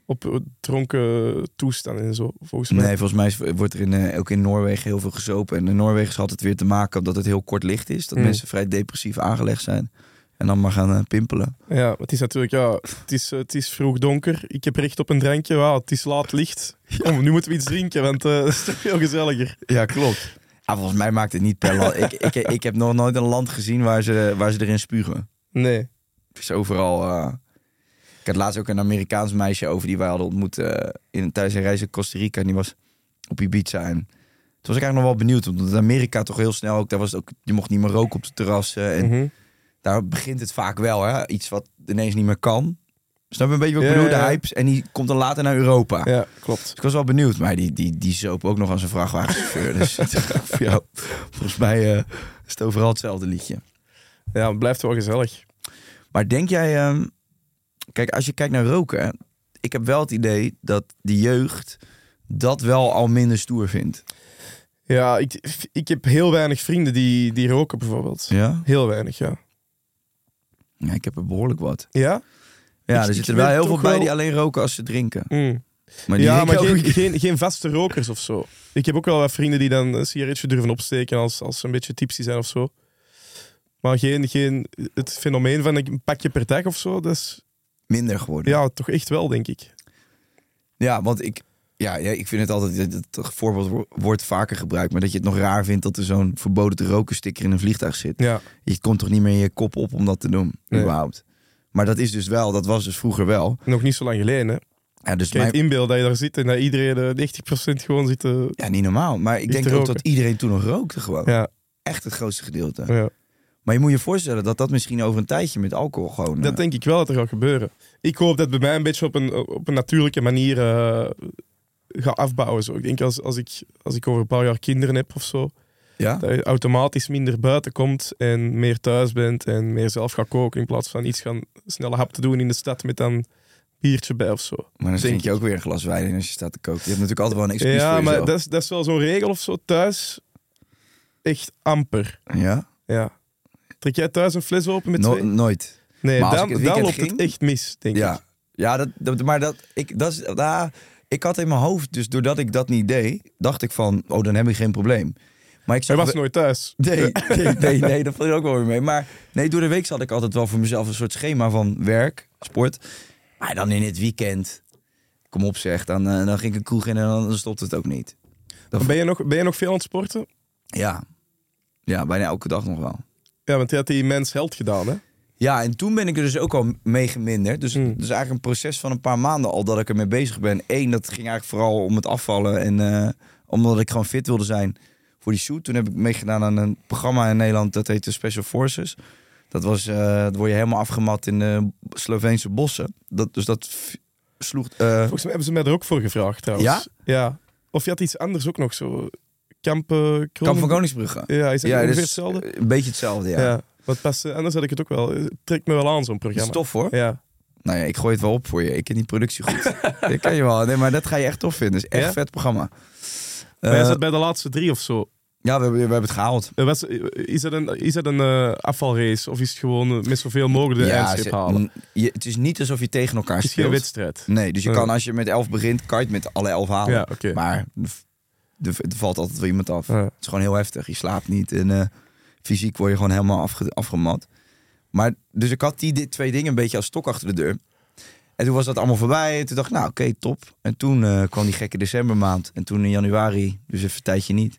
Speaker 4: op eh, dronken toestanden en zo, volgens mij.
Speaker 3: Nee, volgens mij wordt er in, eh, ook in Noorwegen heel veel gezopen. En in Noorwegen had het weer te maken dat het heel kort licht is. Dat
Speaker 4: Mm.
Speaker 3: mensen vrij depressief aangelegd zijn. En dan maar gaan pimpelen.
Speaker 4: Ja, het is natuurlijk, ja, het is, het is vroeg donker. Ik heb recht op een drankje. Wauw, het is laat licht. Nu moeten we iets drinken, want dat is toch veel gezelliger.
Speaker 3: Ja, klopt. Ah, volgens mij maakt het niet per land. ik, ik, ik heb nog nooit een land gezien waar ze, waar ze erin spugen.
Speaker 4: Nee.
Speaker 3: Het is overal... eh, Ik had laatst ook een Amerikaans meisje over die wij hadden ontmoet eh, in, tijdens een reis in Costa Rica. En die was op Ibiza. En toen was ik eigenlijk nog wel benieuwd. In Amerika toch heel snel ook, daar was het ook... Je mocht niet meer roken op de terrassen. En
Speaker 4: Mhm.
Speaker 3: daar begint het vaak wel, hè? Iets wat ineens niet meer kan. Snap je een beetje wat ik
Speaker 4: Ja,
Speaker 3: bedoel? De
Speaker 4: ja, ja.
Speaker 3: hypes. En die komt dan later naar Europa.
Speaker 4: Ja, klopt.
Speaker 3: Dus ik was wel benieuwd. Maar die, die, die zoop ook nog aan zijn vrachtwagenchauffeur. dus voor jou, volgens mij eh, is het overal hetzelfde liedje.
Speaker 4: Ja, het blijft wel gezellig.
Speaker 3: Maar denk jij... ehm, kijk, als je kijkt naar roken... Ik heb wel het idee dat de jeugd dat wel al minder stoer vindt.
Speaker 4: Ja, ik, ik heb heel weinig vrienden die, die roken bijvoorbeeld.
Speaker 3: Ja?
Speaker 4: Heel weinig, ja.
Speaker 3: ja ik heb er behoorlijk wat.
Speaker 4: Ja?
Speaker 3: Ja,
Speaker 4: Ik-
Speaker 3: er zitten er wel heel veel bij
Speaker 4: wel-
Speaker 3: die alleen roken als ze drinken.
Speaker 4: Mm.
Speaker 3: Maar
Speaker 4: ja, maar geen,
Speaker 3: ook-
Speaker 4: geen, geen vaste rokers of zo. Ik heb ook wel wat vrienden die dan een sigaretje durven opsteken als, als ze een beetje tipsy zijn of zo. Maar geen, geen, het fenomeen van een pakje per dag of zo, dat is
Speaker 3: minder geworden.
Speaker 4: ja, toch echt wel, denk ik.
Speaker 3: Ja, want ik, Ja, ja, ik vind het altijd, het, voorbeeld wo- wordt vaker gebruikt, maar dat je het nog raar vindt dat er zo'n verboden te roken sticker in een vliegtuig zit.
Speaker 4: Ja,
Speaker 3: Je komt toch niet meer in je kop op om dat te doen,
Speaker 4: Nee.
Speaker 3: überhaupt. Maar dat is dus wel, dat was dus vroeger wel.
Speaker 4: nog niet zo lang geleden. Hè.
Speaker 3: Ja, dus mijn-
Speaker 4: inbeelden dat je daar zit en dat iedereen eh, 90% gewoon zit te...
Speaker 3: ja, niet normaal. Maar ik denk ook dat iedereen toen nog rookte gewoon.
Speaker 4: Ja,
Speaker 3: Echt het grootste gedeelte.
Speaker 4: ja.
Speaker 3: Maar je moet je voorstellen dat dat misschien over een tijdje met alcohol gewoon...
Speaker 4: Dat
Speaker 3: eh,
Speaker 4: denk ik wel dat er gaat gebeuren. Ik hoop dat het bij mij een beetje op een, op een natuurlijke manier eh gaat afbouwen. Zo. Ik denk als, als, ik, als ik over een paar jaar kinderen heb of zo,
Speaker 3: ja?
Speaker 4: dat je automatisch minder buiten komt en meer thuis bent en meer zelf gaat koken in plaats van iets gaan snelle hap te doen in de stad met dan biertje bij of zo.
Speaker 3: Maar dan drink je ook weer een glas wijn in als je staat te koken. Je hebt natuurlijk altijd wel een excuus
Speaker 4: Ja,
Speaker 3: voor
Speaker 4: maar dat is, dat is wel zo'n regel of zo thuis. Echt amper.
Speaker 3: Ja?
Speaker 4: Ja. Trek jij thuis een fles open met
Speaker 3: No-
Speaker 4: twee?
Speaker 3: nooit.
Speaker 4: Nee,
Speaker 3: Maar
Speaker 4: dan,
Speaker 3: ik het
Speaker 4: dan
Speaker 3: weekend
Speaker 4: loopt het echt mis, denk ik.
Speaker 3: Ja, ja dat, dat- maar dat, ik, dat is, ah, ik had in mijn hoofd, dus doordat ik dat niet deed, dacht ik van, oh, dan heb ik geen probleem. Maar ik
Speaker 4: Hij was nooit thuis.
Speaker 3: Nee, nee, nee, nee, dat valt er ook wel weer mee. Maar nee, door de week had ik altijd wel voor mezelf een soort schema van werk, sport. Maar dan in het weekend, kom op zeg, dan, eh, dan ging ik een kroeg in en dan stopt het ook niet.
Speaker 4: Ben je, nog, ben je nog veel aan het sporten?
Speaker 3: Ja. ja, bijna elke dag nog wel.
Speaker 4: Ja, want je had die mens held gedaan, hè?
Speaker 3: Ja, en toen ben ik er dus ook al mee geminderd. Dus,
Speaker 4: Mm.
Speaker 3: dus eigenlijk een proces van een paar maanden al dat ik ermee bezig ben. Eén, dat ging eigenlijk vooral om het afvallen. En eh, omdat ik gewoon fit wilde zijn voor die shoot. Toen heb ik meegedaan aan een programma in Nederland. Dat heette Special Forces. Dat was, eh dat word je helemaal afgemat in de Sloveense bossen. Dat, dus dat sloeg... eh,
Speaker 4: Volgens mij hebben ze mij er ook voor gevraagd, trouwens.
Speaker 3: Ja?
Speaker 4: Ja. Of je had iets anders ook nog, zo... Kamp, eh, Kronen-
Speaker 3: Kamp van Koningsbrugge.
Speaker 4: Ja, is dat
Speaker 3: Ja,
Speaker 4: ongeveer
Speaker 3: dus,
Speaker 4: hetzelfde?
Speaker 3: eh, Een beetje hetzelfde, ja.
Speaker 4: Ja. Want pas, eh, anders had ik het ook wel. Het trekt me wel aan, zo'n
Speaker 3: Dat is
Speaker 4: programma.
Speaker 3: tof hoor.
Speaker 4: Ja.
Speaker 3: Nou ja, ik gooi het wel op voor je. Ik ken die productie goed. ik ken je wel. Nee, maar dat ga je echt tof vinden. Het is echt
Speaker 4: Ja?
Speaker 3: vet programma.
Speaker 4: Maar
Speaker 3: Eh,
Speaker 4: zat bij de laatste drie of zo.
Speaker 3: Ja, we hebben, we hebben het gehaald.
Speaker 4: Eh, Was, is dat een, is dat een eh, afvalrace? Of is het gewoon eh, met zoveel mogelijk de
Speaker 3: ja,
Speaker 4: halen?
Speaker 3: je, het is niet alsof je tegen elkaar
Speaker 4: Het is geen
Speaker 3: speelt.
Speaker 4: wedstrijd.
Speaker 3: Nee, dus je kan als je met elf begint, kan je het met alle elf halen.
Speaker 4: Ja, oké.
Speaker 3: Maar er er valt altijd wel iemand af.
Speaker 4: Ja.
Speaker 3: Het is gewoon heel heftig. Je slaapt niet en eh, fysiek word je gewoon helemaal afge, afgemat. Maar dus ik had die twee dingen een beetje als stok achter de deur. En toen was dat allemaal voorbij. En toen dacht ik, nou oké, top. En toen eh, kwam die gekke decembermaand. En toen in januari, dus even een tijdje niet.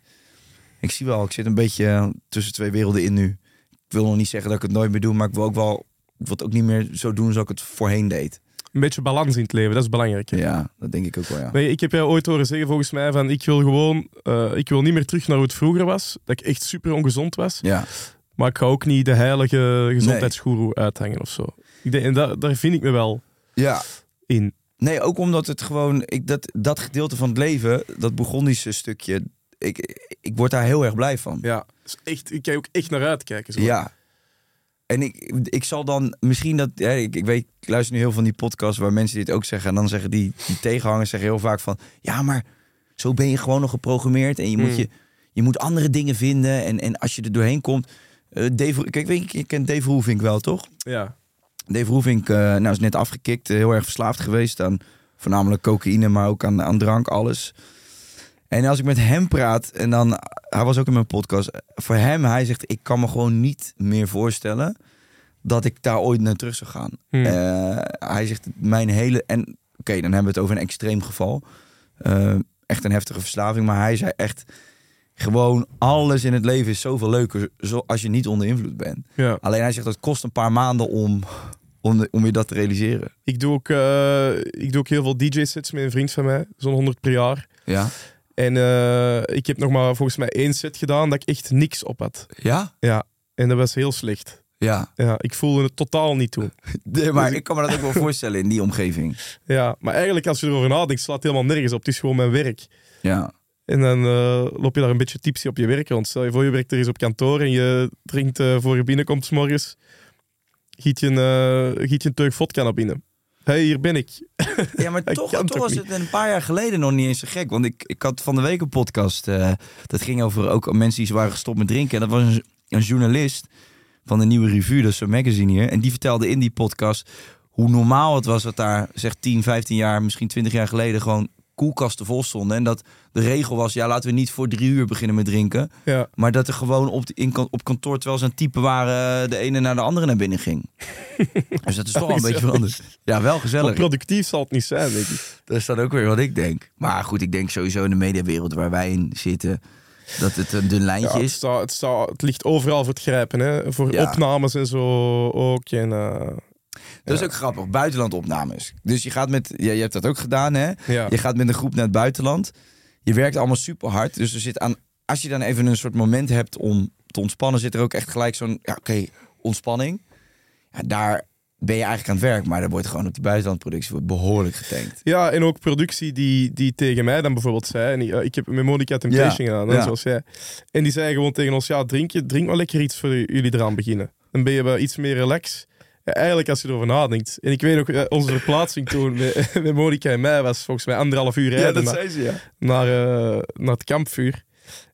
Speaker 3: Ik zie wel, ik zit een beetje eh, tussen twee werelden in nu. Ik wil nog niet zeggen dat ik het nooit meer doe, maar ik wil ook wel, ik wil het ook niet meer zo doen zoals ik het voorheen deed.
Speaker 4: Een beetje balans in het leven, dat is belangrijk. hè?
Speaker 3: Ja, dat denk ik ook wel, ja.
Speaker 4: Nee, ik heb jou ooit horen zeggen, volgens mij, van ik wil gewoon, eh, ik wil niet meer terug naar hoe het vroeger was. Dat ik echt super ongezond was.
Speaker 3: Ja,
Speaker 4: Maar ik ga ook niet de heilige gezondheidsgoeroe uithangen of zo. Ik denk, en da- daar vind ik me wel
Speaker 3: ja.
Speaker 4: in.
Speaker 3: Nee, ook omdat het gewoon, ik, dat, dat gedeelte van het leven, dat Burgondische stukje, ik, ik word daar heel erg blij van.
Speaker 4: Ja, dus echt, ik kan je ook echt naar uitkijken. Zo.
Speaker 3: Ja. En ik, ik zal dan misschien dat. Ja, ik, ik weet, ik luister nu heel veel van die podcasts waar mensen dit ook zeggen. En dan zeggen die, die tegenhangers zeggen heel vaak van. Ja, maar zo ben je gewoon nog geprogrammeerd. En je, moet,
Speaker 4: Hmm.
Speaker 3: je, je moet andere dingen vinden. En, en als je er doorheen komt. eh Dave, kijk, weet je, je kent Dave Roelvink wel, toch?
Speaker 4: Ja.
Speaker 3: Dave Roelvink eh, nou, is net afgekikt. eh, heel erg verslaafd geweest aan voornamelijk cocaïne, maar ook aan, aan drank, alles. En als ik met hem praat, en dan, hij was ook in mijn podcast, voor hem, hij zegt, ik kan me gewoon niet meer voorstellen dat ik daar ooit naar terug zou gaan.
Speaker 4: Hmm.
Speaker 3: Eh, hij zegt, mijn hele, en oké, dan hebben we het over een extreem geval. Eh, echt een heftige verslaving, maar hij zei echt, gewoon alles in het leven is zoveel leuker als je niet onder invloed bent.
Speaker 4: ja.
Speaker 3: Alleen hij zegt, het kost een paar maanden om, om, de- om je dat te realiseren.
Speaker 4: Ik, doe ook, eh, ik doe ook heel veel DJ-sets met een vriend van mij, zo'n 100 per jaar.
Speaker 3: Ja?
Speaker 4: En eh, ik heb nog maar volgens mij één set gedaan dat ik echt niks op had.
Speaker 3: Ja?
Speaker 4: Ja, en dat was heel slecht.
Speaker 3: Ja.
Speaker 4: Ja, ik voelde het totaal niet.
Speaker 3: Nee, maar ik kan me dat ook wel voorstellen in die omgeving.
Speaker 4: Ja, maar eigenlijk als je erover nadenkt, slaat het helemaal nergens op. Het is gewoon mijn werk.
Speaker 3: Ja.
Speaker 4: En dan eh, loop je daar een beetje tipsy op je werk rond. Stel je voor, je werkt er eens op kantoor en je drinkt eh, voor je binnenkomt 's morgens. Giet je een, giet je een teug vodka naar binnen. Hey, hier ben ik.
Speaker 3: Ja, maar toch, was
Speaker 4: niet?
Speaker 3: het een paar jaar geleden nog niet eens zo gek. Want ik, ik had van de week een podcast. eh, dat ging over ook mensen die waren gestopt met drinken. En dat was een, een journalist van de Nieuwe Revue, dat is zo'n magazine hier. En die vertelde in die podcast hoe normaal het was dat daar, zeg 10, 15 jaar, misschien 20 jaar geleden, gewoon koelkasten vol stonden. En dat de regel was, ja, laten we niet voor drie uur beginnen met drinken.
Speaker 4: Ja.
Speaker 3: Maar dat er gewoon op, de- in, op kantoor, terwijl ze een type waren, de ene naar de andere naar binnen ging. dus dat is toch wel een beetje veranderd. Ja, wel
Speaker 4: Maar
Speaker 3: gezellig.
Speaker 4: productief zal het niet zijn, denk ik.
Speaker 3: Dat is dan ook weer wat ik denk. Maar goed, ik denk sowieso in de mediawereld waar wij in zitten, dat het een dun lijntje
Speaker 4: Ja, het,
Speaker 3: is.
Speaker 4: staat, het, staat, het ligt overal voor het grijpen. Hè? Voor
Speaker 3: Ja.
Speaker 4: opnames en zo ook. En, eh,
Speaker 3: Dat is ook grappig, buitenlandopnames. Dus je gaat met, ja, je hebt dat ook gedaan hè? Je gaat met een groep naar het buitenland. Je werkt allemaal super hard. Dus er zit aan, als je dan even een soort moment hebt om te ontspannen, zit er ook echt gelijk zo'n, ja, oké, ontspanning. Ja, daar ben je eigenlijk aan het werk, maar er wordt gewoon op die buitenlandproductie wordt behoorlijk getankt.
Speaker 4: Ja, en ook productie die, die tegen mij dan bijvoorbeeld zei. En ik, eh, ik heb met Monica Temptation
Speaker 3: Ja,
Speaker 4: gedaan,
Speaker 3: ja.
Speaker 4: zoals jij. En die zei gewoon tegen ons: ja, drink, je, drink maar lekker iets voor jullie eraan beginnen. Dan ben je wel iets meer relax. Ja, eigenlijk, als je erover nadenkt. En ik weet ook, eh, onze verplaatsing toen met, met Monica en mij was volgens mij anderhalf uur rijden naar,
Speaker 3: ze, ja.
Speaker 4: naar, eh, naar het kampvuur.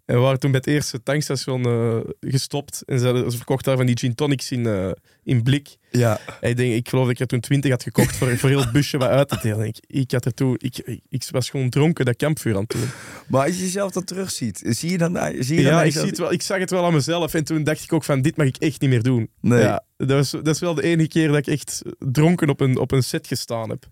Speaker 4: En we waren toen bij het eerste tankstation eh, gestopt. En ze, ze verkocht daar van die gin tonics in, eh, in blik.
Speaker 3: Ja,
Speaker 4: En Ik, denk, ik geloof dat ik er toen 20 had gekocht voor, voor heel het busje wat uit te delen. Ik, ik, had er toen, ik, ik, ik was gewoon dronken dat kampvuur aan het doen.
Speaker 3: maar als je jezelf dan terugziet, zie je dan, zie je dan
Speaker 4: Ja, ik, zie het wel, ik zag het wel aan mezelf. En toen dacht ik ook van, dit mag ik echt niet meer doen.
Speaker 3: Nee.
Speaker 4: Ja, dat, was, dat is wel de enige keer dat ik echt dronken op een, op een set gestaan heb.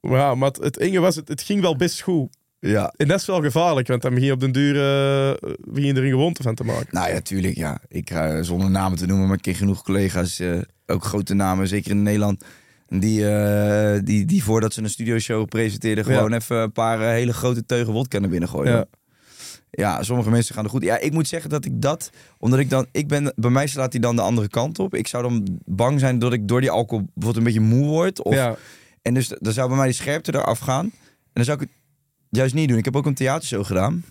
Speaker 4: Maar ja, maar het, het enge was, het, het ging wel best goed.
Speaker 3: Ja.
Speaker 4: En dat is wel gevaarlijk, want dan begin je op den duur eh, begin je er een gewoonte van te maken.
Speaker 3: Nou ja, tuurlijk, ja. Ik ga zonder namen te noemen, maar ik ken genoeg collega's, eh, ook grote namen, zeker in Nederland, die, die, die voordat ze een studioshow presenteerden, gewoon even een paar hele grote teugen wodka naar binnen gooien.
Speaker 4: Ja.
Speaker 3: Ja. sommige mensen gaan er goed. Ja, ik moet zeggen dat ik dat, omdat ik dan, ik ben, bij mij slaat hij dan de andere kant op. Ik zou dan bang zijn dat ik door die alcohol bijvoorbeeld een beetje moe word. Of,
Speaker 4: ja.
Speaker 3: En dus dan zou bij mij die scherpte eraf gaan. En dan zou ik het juist niet doen. Ik heb ook een theatershow gedaan.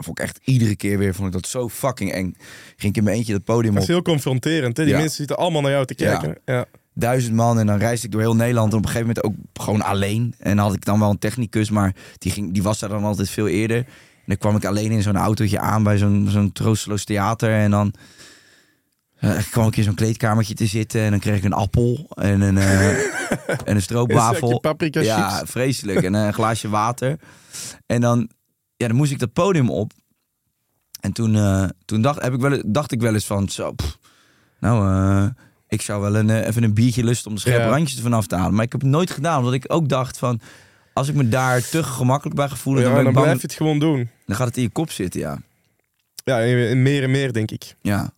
Speaker 3: Vond ik echt iedere keer weer, vond ik dat zo fucking eng. Ging ik in mijn eentje dat podium
Speaker 4: Dat
Speaker 3: op.
Speaker 4: is heel confronterend. Hè? Die
Speaker 3: Ja.
Speaker 4: mensen zitten allemaal naar jou te
Speaker 3: Ja.
Speaker 4: kijken. Ja.
Speaker 3: duizend man en dan reisde ik door heel Nederland. En op een gegeven moment ook gewoon alleen. En dan had ik dan wel een technicus, maar die, ging, die was daar dan altijd veel eerder. En dan kwam ik alleen in zo'n autootje aan bij zo'n zo'n troosteloos theater. En dan eh, kwam ik in zo'n kleedkamertje te zitten. En dan kreeg ik een appel en een, eh, en een
Speaker 4: Een
Speaker 3: stroopwafel. ja,
Speaker 4: chips.
Speaker 3: vreselijk. En een glaasje water. En dan, ja, dan moest ik dat podium op. En toen, eh, toen dacht, heb ik wel, dacht ik wel eens van, zo, pff, nou, eh, ik zou wel een, eh, even een biertje lusten om de scherpe
Speaker 4: Ja.
Speaker 3: randjes ervan af te halen. Maar ik heb het nooit gedaan, omdat ik ook dacht van, als ik me daar te gemakkelijk bij gevoel,
Speaker 4: Ja,
Speaker 3: dan ben
Speaker 4: dan
Speaker 3: ik bang,
Speaker 4: blijf je het gewoon doen.
Speaker 3: dan gaat het in je kop zitten, ja.
Speaker 4: Ja, meer en meer, denk ik.
Speaker 3: Ja,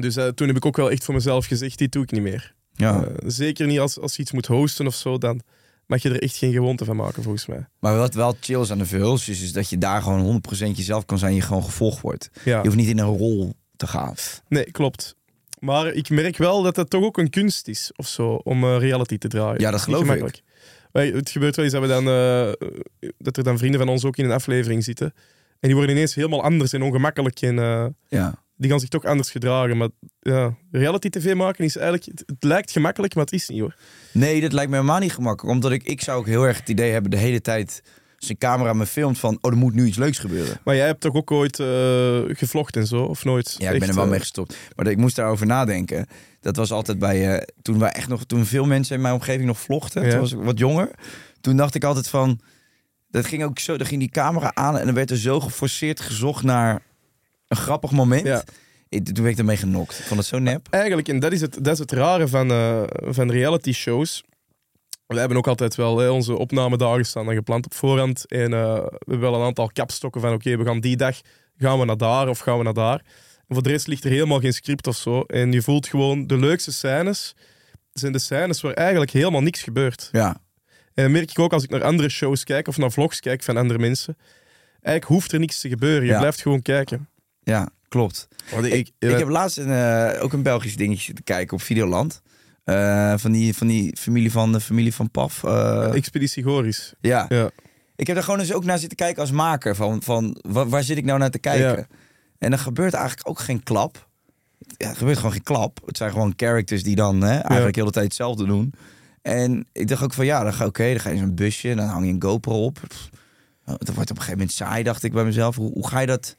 Speaker 4: Dus eh, toen heb ik ook wel echt voor mezelf gezegd, dit doe ik niet meer.
Speaker 3: ja.
Speaker 4: Eh, zeker niet als, als je iets moet hosten of zo, dan mag je er echt geen gewoonte van maken, volgens mij.
Speaker 3: Maar wat wel chill is aan de verhulsjes, is dat je daar gewoon 100% jezelf kan zijn, je gewoon gevolgd wordt.
Speaker 4: Ja.
Speaker 3: Je hoeft niet in een rol te gaan.
Speaker 4: Nee, klopt. Maar ik merk wel dat het toch ook een kunst is, of zo, om eh, reality te draaien.
Speaker 3: Ja, dat
Speaker 4: is
Speaker 3: geloof ik.
Speaker 4: Wij, het gebeurt wel eens dat, we dan, dat er dan vrienden van ons ook in een aflevering zitten. En die worden ineens helemaal anders en ongemakkelijk. En
Speaker 3: Ja.
Speaker 4: Die gaan zich toch anders gedragen. Maar ja, reality tv maken is eigenlijk... Het, het lijkt gemakkelijk, maar het is niet hoor.
Speaker 3: Nee, dat lijkt me helemaal niet gemakkelijk. Omdat ik, ik zou ook heel erg het idee hebben de hele tijd... als een camera me filmt van... oh, er moet nu iets leuks gebeuren.
Speaker 4: Maar jij hebt toch ook ooit eh, gevlogd en zo, of nooit?
Speaker 3: Ja, ik ben er wel
Speaker 4: eh,
Speaker 3: mee gestopt. Maar ik moest daarover nadenken. Dat was altijd bij... eh, toen, wij echt nog, toen veel mensen in mijn omgeving nog vlogden.
Speaker 4: Ja.
Speaker 3: Toen was ik wat jonger. Toen dacht ik altijd van... Dat ging ook zo... Dan ging die camera aan en dan werd er zo geforceerd gezocht naar... een grappig moment.
Speaker 4: Ja.
Speaker 3: Ik, toen werd ik ermee genokt. Ik vond het zo nep.
Speaker 4: Eigenlijk, en dat is het, dat is het rare van, eh, van reality shows. We hebben ook altijd wel hè, onze opnamedagen staan dan gepland op voorhand. En eh, we hebben wel een aantal kapstokken van oké, we gaan die dag gaan we naar daar of gaan we naar daar. En voor de rest ligt er helemaal geen script of zo. En je voelt gewoon de leukste scènes zijn de scènes waar eigenlijk helemaal niks gebeurt.
Speaker 3: Ja.
Speaker 4: En dat merk ik ook als ik naar andere shows kijk of naar vlogs kijk van andere mensen. Eigenlijk hoeft er niks te gebeuren. Je
Speaker 3: Ja.
Speaker 4: blijft gewoon kijken.
Speaker 3: Ja, klopt.
Speaker 4: Want
Speaker 3: Ik, ik heb laatst een, eh, ook een Belgisch dingetje te kijken op Videoland. Eh, van, die, van die familie van de familie van Paf. eh,
Speaker 4: Expeditie Goris.
Speaker 3: ja.
Speaker 4: Ja.
Speaker 3: Ik heb er gewoon eens ook naar zitten kijken als maker. Van, van waar, waar zit ik nou naar te kijken?
Speaker 4: Ja.
Speaker 3: En er gebeurt eigenlijk ook geen klap. Ja, er gebeurt gewoon geen klap. Het zijn gewoon characters die dan hè, eigenlijk heel de tijd hetzelfde doen. En ik dacht ook van ja, dan ga oké, dan ga je in zo'n busje, dan hang je een GoPro op. Pff, Dat wordt op een gegeven moment saai, dacht ik bij mezelf. Hoe, hoe ga je dat?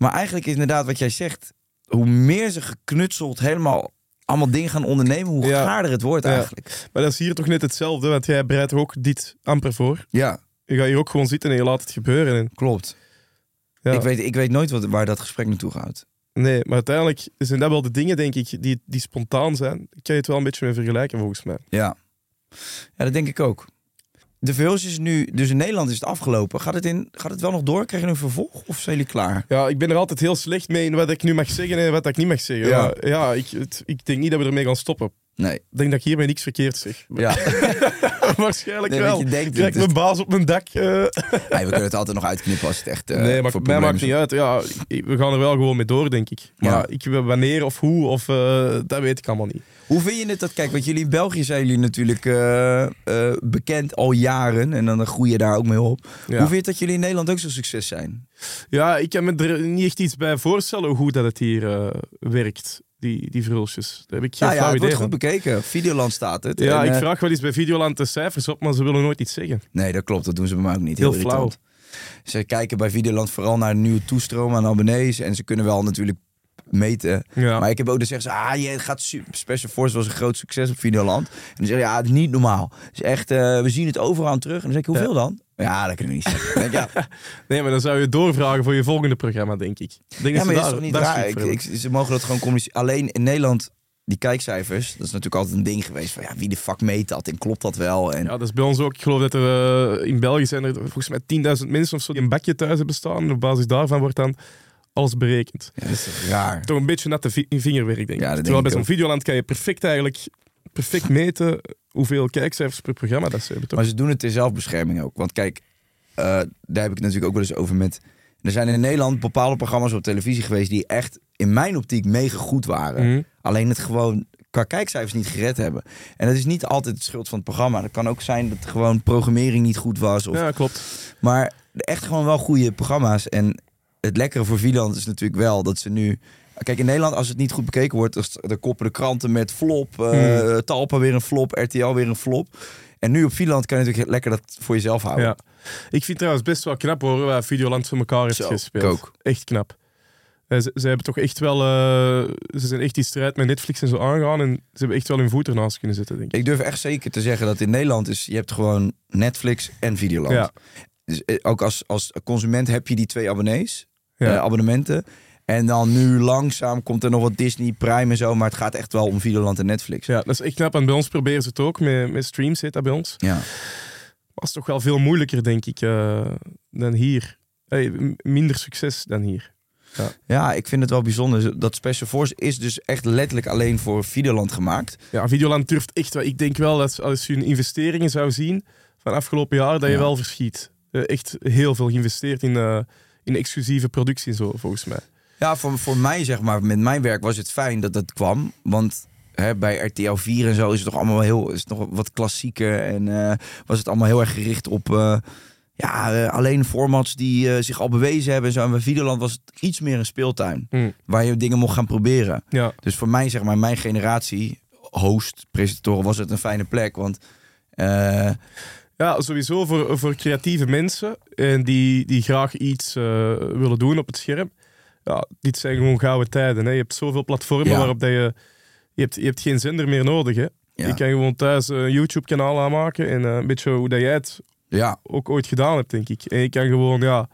Speaker 3: Maar eigenlijk is inderdaad wat jij zegt. Hoe meer ze geknutseld helemaal allemaal dingen gaan ondernemen, hoe
Speaker 4: Ja.
Speaker 3: gaarder het wordt
Speaker 4: Ja.
Speaker 3: eigenlijk.
Speaker 4: Maar dat is hier toch net hetzelfde, want jij bereidt toch ook dit amper voor.
Speaker 3: Ja,
Speaker 4: Je gaat hier ook gewoon zitten en je laat het gebeuren. En,
Speaker 3: klopt.
Speaker 4: ja.
Speaker 3: Ik, weet, ik weet nooit wat, waar dat gesprek naartoe gaat.
Speaker 4: Nee, maar uiteindelijk zijn dat wel de dingen, denk ik, die, die spontaan zijn. Ik kan je het wel een beetje mee vergelijken, volgens mij.
Speaker 3: Ja. ja, dat denk ik ook. De Verhulst is nu, dus in Nederland is het afgelopen. Gaat het, in, gaat het wel nog door? Krijg je een vervolg of zijn jullie klaar?
Speaker 4: Ja, ik ben er altijd heel slecht mee in wat ik nu mag zeggen en wat ik niet mag zeggen.
Speaker 3: Ja.
Speaker 4: Ja, ja ik, het- ik denk niet dat we ermee gaan stoppen.
Speaker 3: Nee.
Speaker 4: Ik denk dat ik hiermee niks verkeerd zeg.
Speaker 3: Ja.
Speaker 4: Waarschijnlijk
Speaker 3: Nee,
Speaker 4: wel.
Speaker 3: je denkt
Speaker 4: krijg mijn baas op mijn dak.
Speaker 3: nee, we kunnen het altijd nog uitknippen als het echt. eh,
Speaker 4: nee, maar
Speaker 3: voor
Speaker 4: mij maakt niet uit. Ja, we gaan er wel gewoon mee door, denk ik. Maar
Speaker 3: Ja.
Speaker 4: ik, wanneer of hoe, of, eh, dat weet ik allemaal niet.
Speaker 3: Hoe vind je het dat, kijk, want jullie in België zijn jullie natuurlijk bekend al jaren en dan groei je daar ook mee op.
Speaker 4: Ja.
Speaker 3: Hoe vind je het dat jullie in Nederland ook zo succes zijn?
Speaker 4: Ja, ik kan me er niet echt iets bij voorstellen hoe dat het hier werkt, die, die verhulsjes. Daar heb ik geen
Speaker 3: Nou ja,
Speaker 4: flauw
Speaker 3: het
Speaker 4: idee
Speaker 3: wordt goed bekeken. Videoland staat het.
Speaker 4: Ja,
Speaker 3: En,
Speaker 4: ik
Speaker 3: eh,
Speaker 4: vraag wel eens bij Videoland de cijfers op, maar ze willen nooit iets zeggen.
Speaker 3: Nee, dat klopt. Dat doen ze bij mij ook niet.
Speaker 4: Heel
Speaker 3: Heel,
Speaker 4: flauw.
Speaker 3: Ze kijken bij Videoland vooral naar de nieuwe toestroom aan abonnees. En ze kunnen wel natuurlijk meten.
Speaker 4: Ja.
Speaker 3: Maar ik heb ook dan zeggen ze, ah, je gaat super. Special Force was een groot succes op Videoland. En dan zeggen ja, het is niet normaal. Het is echt, eh, we zien het overal terug. En dan zeg ik, hoeveel dan? Ja, dat kunnen we niet zeggen. Denk ja,
Speaker 4: Nee, maar dan zou je doorvragen voor je volgende programma, denk ik. Denk
Speaker 3: ja,
Speaker 4: dat
Speaker 3: maar
Speaker 4: ze
Speaker 3: dat is toch niet raar? Ik, ze mogen dat gewoon communiceren. Alleen in Nederland, die kijkcijfers, dat is natuurlijk altijd een ding geweest. Van ja, wie de fuck meet dat? En klopt dat wel? En
Speaker 4: Ja, dat is bij ons ook. Ik geloof dat er eh, in België zijn er volgens mij 10.000 mensen of zo die een bakje thuis hebben staan. En op basis daarvan wordt dan alles berekend.
Speaker 3: ja, dat is toch raar.
Speaker 4: Toch een beetje natte vi- vingerwerk, denk ik.
Speaker 3: Ja, dat denk
Speaker 4: Terwijl bij zo'n. Videoland kan je perfect eigenlijk perfect meten hoeveel kijkcijfers per programma dat ze hebben. Toch?
Speaker 3: Maar ze doen het ter zelfbescherming ook. Want kijk, eh, daar heb ik het natuurlijk ook wel eens over met... Er zijn in Nederland bepaalde programma's op televisie geweest... die echt in mijn optiek mega goed waren.
Speaker 4: Mhm.
Speaker 3: Alleen het gewoon qua kijkcijfers niet gered hebben. En dat is niet altijd de schuld van het programma. Dat kan ook zijn dat gewoon programmering niet goed was. Of,
Speaker 4: Ja, klopt.
Speaker 3: Maar echt gewoon wel goede programma's. En het lekkere voor Videoland is natuurlijk wel dat ze nu... Kijk, in Nederland, als het niet goed bekeken wordt... dan koppen de kranten met flop. eh, Talpa weer een flop, RTL weer een flop. En nu op Videoland kan je natuurlijk lekker dat voor jezelf houden.
Speaker 4: Ja. Ik vind trouwens best wel knap hoor, waar Videoland voor elkaar heeft
Speaker 3: Zo,
Speaker 4: gespeeld. Echt knap. Eh, Ze, ze hebben toch echt wel... eh, ze zijn echt die strijd met Netflix en zo aangegaan. En ze hebben echt wel hun voet ernaast kunnen zetten, denk ik.
Speaker 3: Ik durf echt zeker te zeggen dat in Nederland is... je hebt gewoon Netflix en Videoland.
Speaker 4: Ja.
Speaker 3: Dus ook als, als consument heb je die twee abonnees,
Speaker 4: Ja.
Speaker 3: eh, abonnementen. En dan nu langzaam komt er nog wat Disney Prime en zo... maar het gaat echt wel om Videoland en Netflix.
Speaker 4: Ja, dat is echt knap. En bij ons proberen ze het ook. Met, met streams heet dat bij ons.
Speaker 3: Ja.
Speaker 4: Is toch wel veel moeilijker, denk ik, eh, dan hier. Hey, minder succes dan hier.
Speaker 3: Ja, ik vind het wel bijzonder. Dat Special Force is dus echt letterlijk alleen voor Videoland gemaakt.
Speaker 4: Ja, Videoland durft echt wel. Ik denk wel dat als je hun investeringen zou zien van afgelopen jaar, dat je
Speaker 3: Ja.
Speaker 4: wel verschiet. Eh, echt heel veel geïnvesteerd in, eh, in exclusieve productie en zo, volgens mij.
Speaker 3: Ja, voor, voor mij zeg maar, met mijn werk was het fijn dat dat kwam. Want hè, bij RTL 4 en zo is het toch allemaal heel, is het nog wat klassieker. En eh, was het allemaal heel erg gericht op eh, ja, eh, alleen formats die zich al bewezen hebben. En, zo. en bij Videoland was het iets meer een speeltuin.
Speaker 4: Hm.
Speaker 3: Waar je dingen mocht gaan proberen.
Speaker 4: Ja,
Speaker 3: Dus voor mij, zeg maar, mijn generatie, host, presentatoren, was het een fijne plek. Want
Speaker 4: ja sowieso voor, voor creatieve mensen en die, die graag iets willen doen op het scherm. Ja, dit zijn gewoon gouden tijden. Hè. Je hebt zoveel platformen
Speaker 3: Ja.
Speaker 4: waarop dat je... Je hebt, je hebt geen zender meer nodig.
Speaker 3: Ja.
Speaker 4: Je kan gewoon thuis een YouTube-kanaal aanmaken en eh, een beetje hoe dat jij het
Speaker 3: ja,
Speaker 4: ook ooit gedaan hebt, denk ik. En je kan gewoon, ja,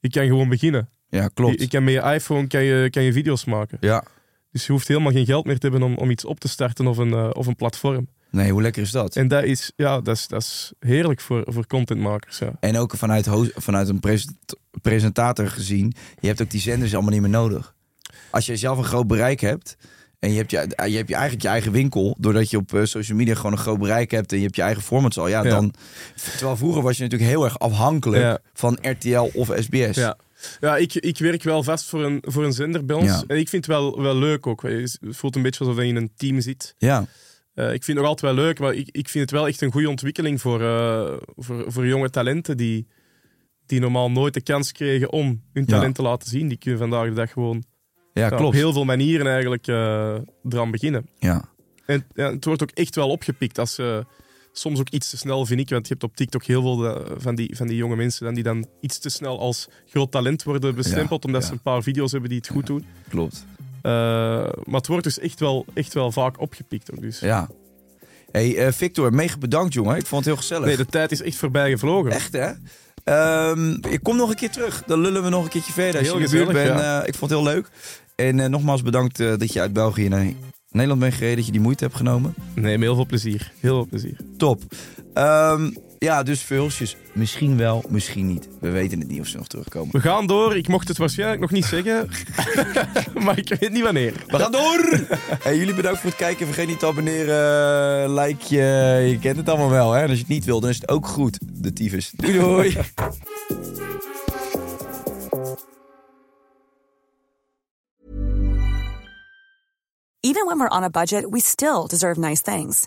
Speaker 4: je kan gewoon beginnen.
Speaker 3: ja, klopt.
Speaker 4: je kan met je iPhone kan je, kan je video's maken.
Speaker 3: Ja.
Speaker 4: Dus je hoeft helemaal geen geld meer te hebben om, om iets op te starten of een, eh, of een platform.
Speaker 3: Nee, hoe lekker is dat?
Speaker 4: En dat is, ja, dat is, dat is heerlijk voor, voor contentmakers. Ja.
Speaker 3: En ook vanuit, vanuit een present- presentator gezien, je hebt ook die zenders allemaal niet meer nodig. Als je zelf een groot bereik hebt en je hebt, je, je hebt je eigenlijk je eigen winkel, doordat je op eh, social media gewoon een groot bereik hebt en je hebt je eigen formats al, ja,
Speaker 4: Ja.
Speaker 3: dan. Terwijl vroeger was je natuurlijk heel erg afhankelijk
Speaker 4: Ja.
Speaker 3: van RTL of SBS.
Speaker 4: Ja. Ja, ik, ik werk wel vast voor een, voor een zender bij ons.
Speaker 3: Ja.
Speaker 4: En ik vind het wel, wel leuk ook. Het voelt een beetje alsof je in een team zit.
Speaker 3: ja.
Speaker 4: Eh, ik vind het nog altijd wel leuk, maar ik, ik vind het wel echt een goede ontwikkeling voor, eh, voor, voor jonge talenten die, die normaal nooit de kans kregen om hun
Speaker 3: Ja.
Speaker 4: talent te laten zien. Die kunnen vandaag de dag gewoon
Speaker 3: Ja,
Speaker 4: op
Speaker 3: klopt.
Speaker 4: heel veel manieren eigenlijk eh eraan beginnen.
Speaker 3: Ja.
Speaker 4: En ja, het wordt ook echt wel opgepikt als ze soms ook iets te snel, vind ik. Want je hebt op TikTok heel veel van, die, van die jonge mensen dan, die dan iets te snel als groot talent worden bestempeld,
Speaker 3: Ja,
Speaker 4: omdat
Speaker 3: ja.
Speaker 4: ze een paar video's hebben die het goed doen.
Speaker 3: Klopt.
Speaker 4: Eh, maar het wordt dus echt wel, echt wel vaak opgepikt. Ook, dus.
Speaker 3: Ja. hey, eh, Victor, mega bedankt, jongen. Ik vond het heel gezellig.
Speaker 4: Nee, de tijd is echt voorbij gevlogen.
Speaker 3: Echt, hè? Ehm, ik kom nog een keer terug. Dan lullen we nog een keertje verder als
Speaker 4: Heel
Speaker 3: je in de buurt
Speaker 4: gezellig,
Speaker 3: bent.
Speaker 4: ja.
Speaker 3: Eh, ik vond het heel leuk. En nogmaals bedankt dat je uit België naar Nederland bent gereden. Dat je die moeite hebt genomen.
Speaker 4: Nee, met heel veel plezier. Heel veel plezier.
Speaker 3: Top. Ehm, ja, dus Vulsjes. Misschien wel, misschien niet. We weten het niet of ze nog terugkomen.
Speaker 4: We gaan door. Ik mocht het waarschijnlijk nog niet zeggen. maar ik weet niet wanneer.
Speaker 3: We gaan door! hey, jullie bedankt voor het kijken. Vergeet niet te abonneren. like je. Je kent het allemaal wel. Hè? En als je het niet wil, dan is het ook goed. De tyfus. Doei doei!
Speaker 6: Even when we're on a budget, we still deserve nice things.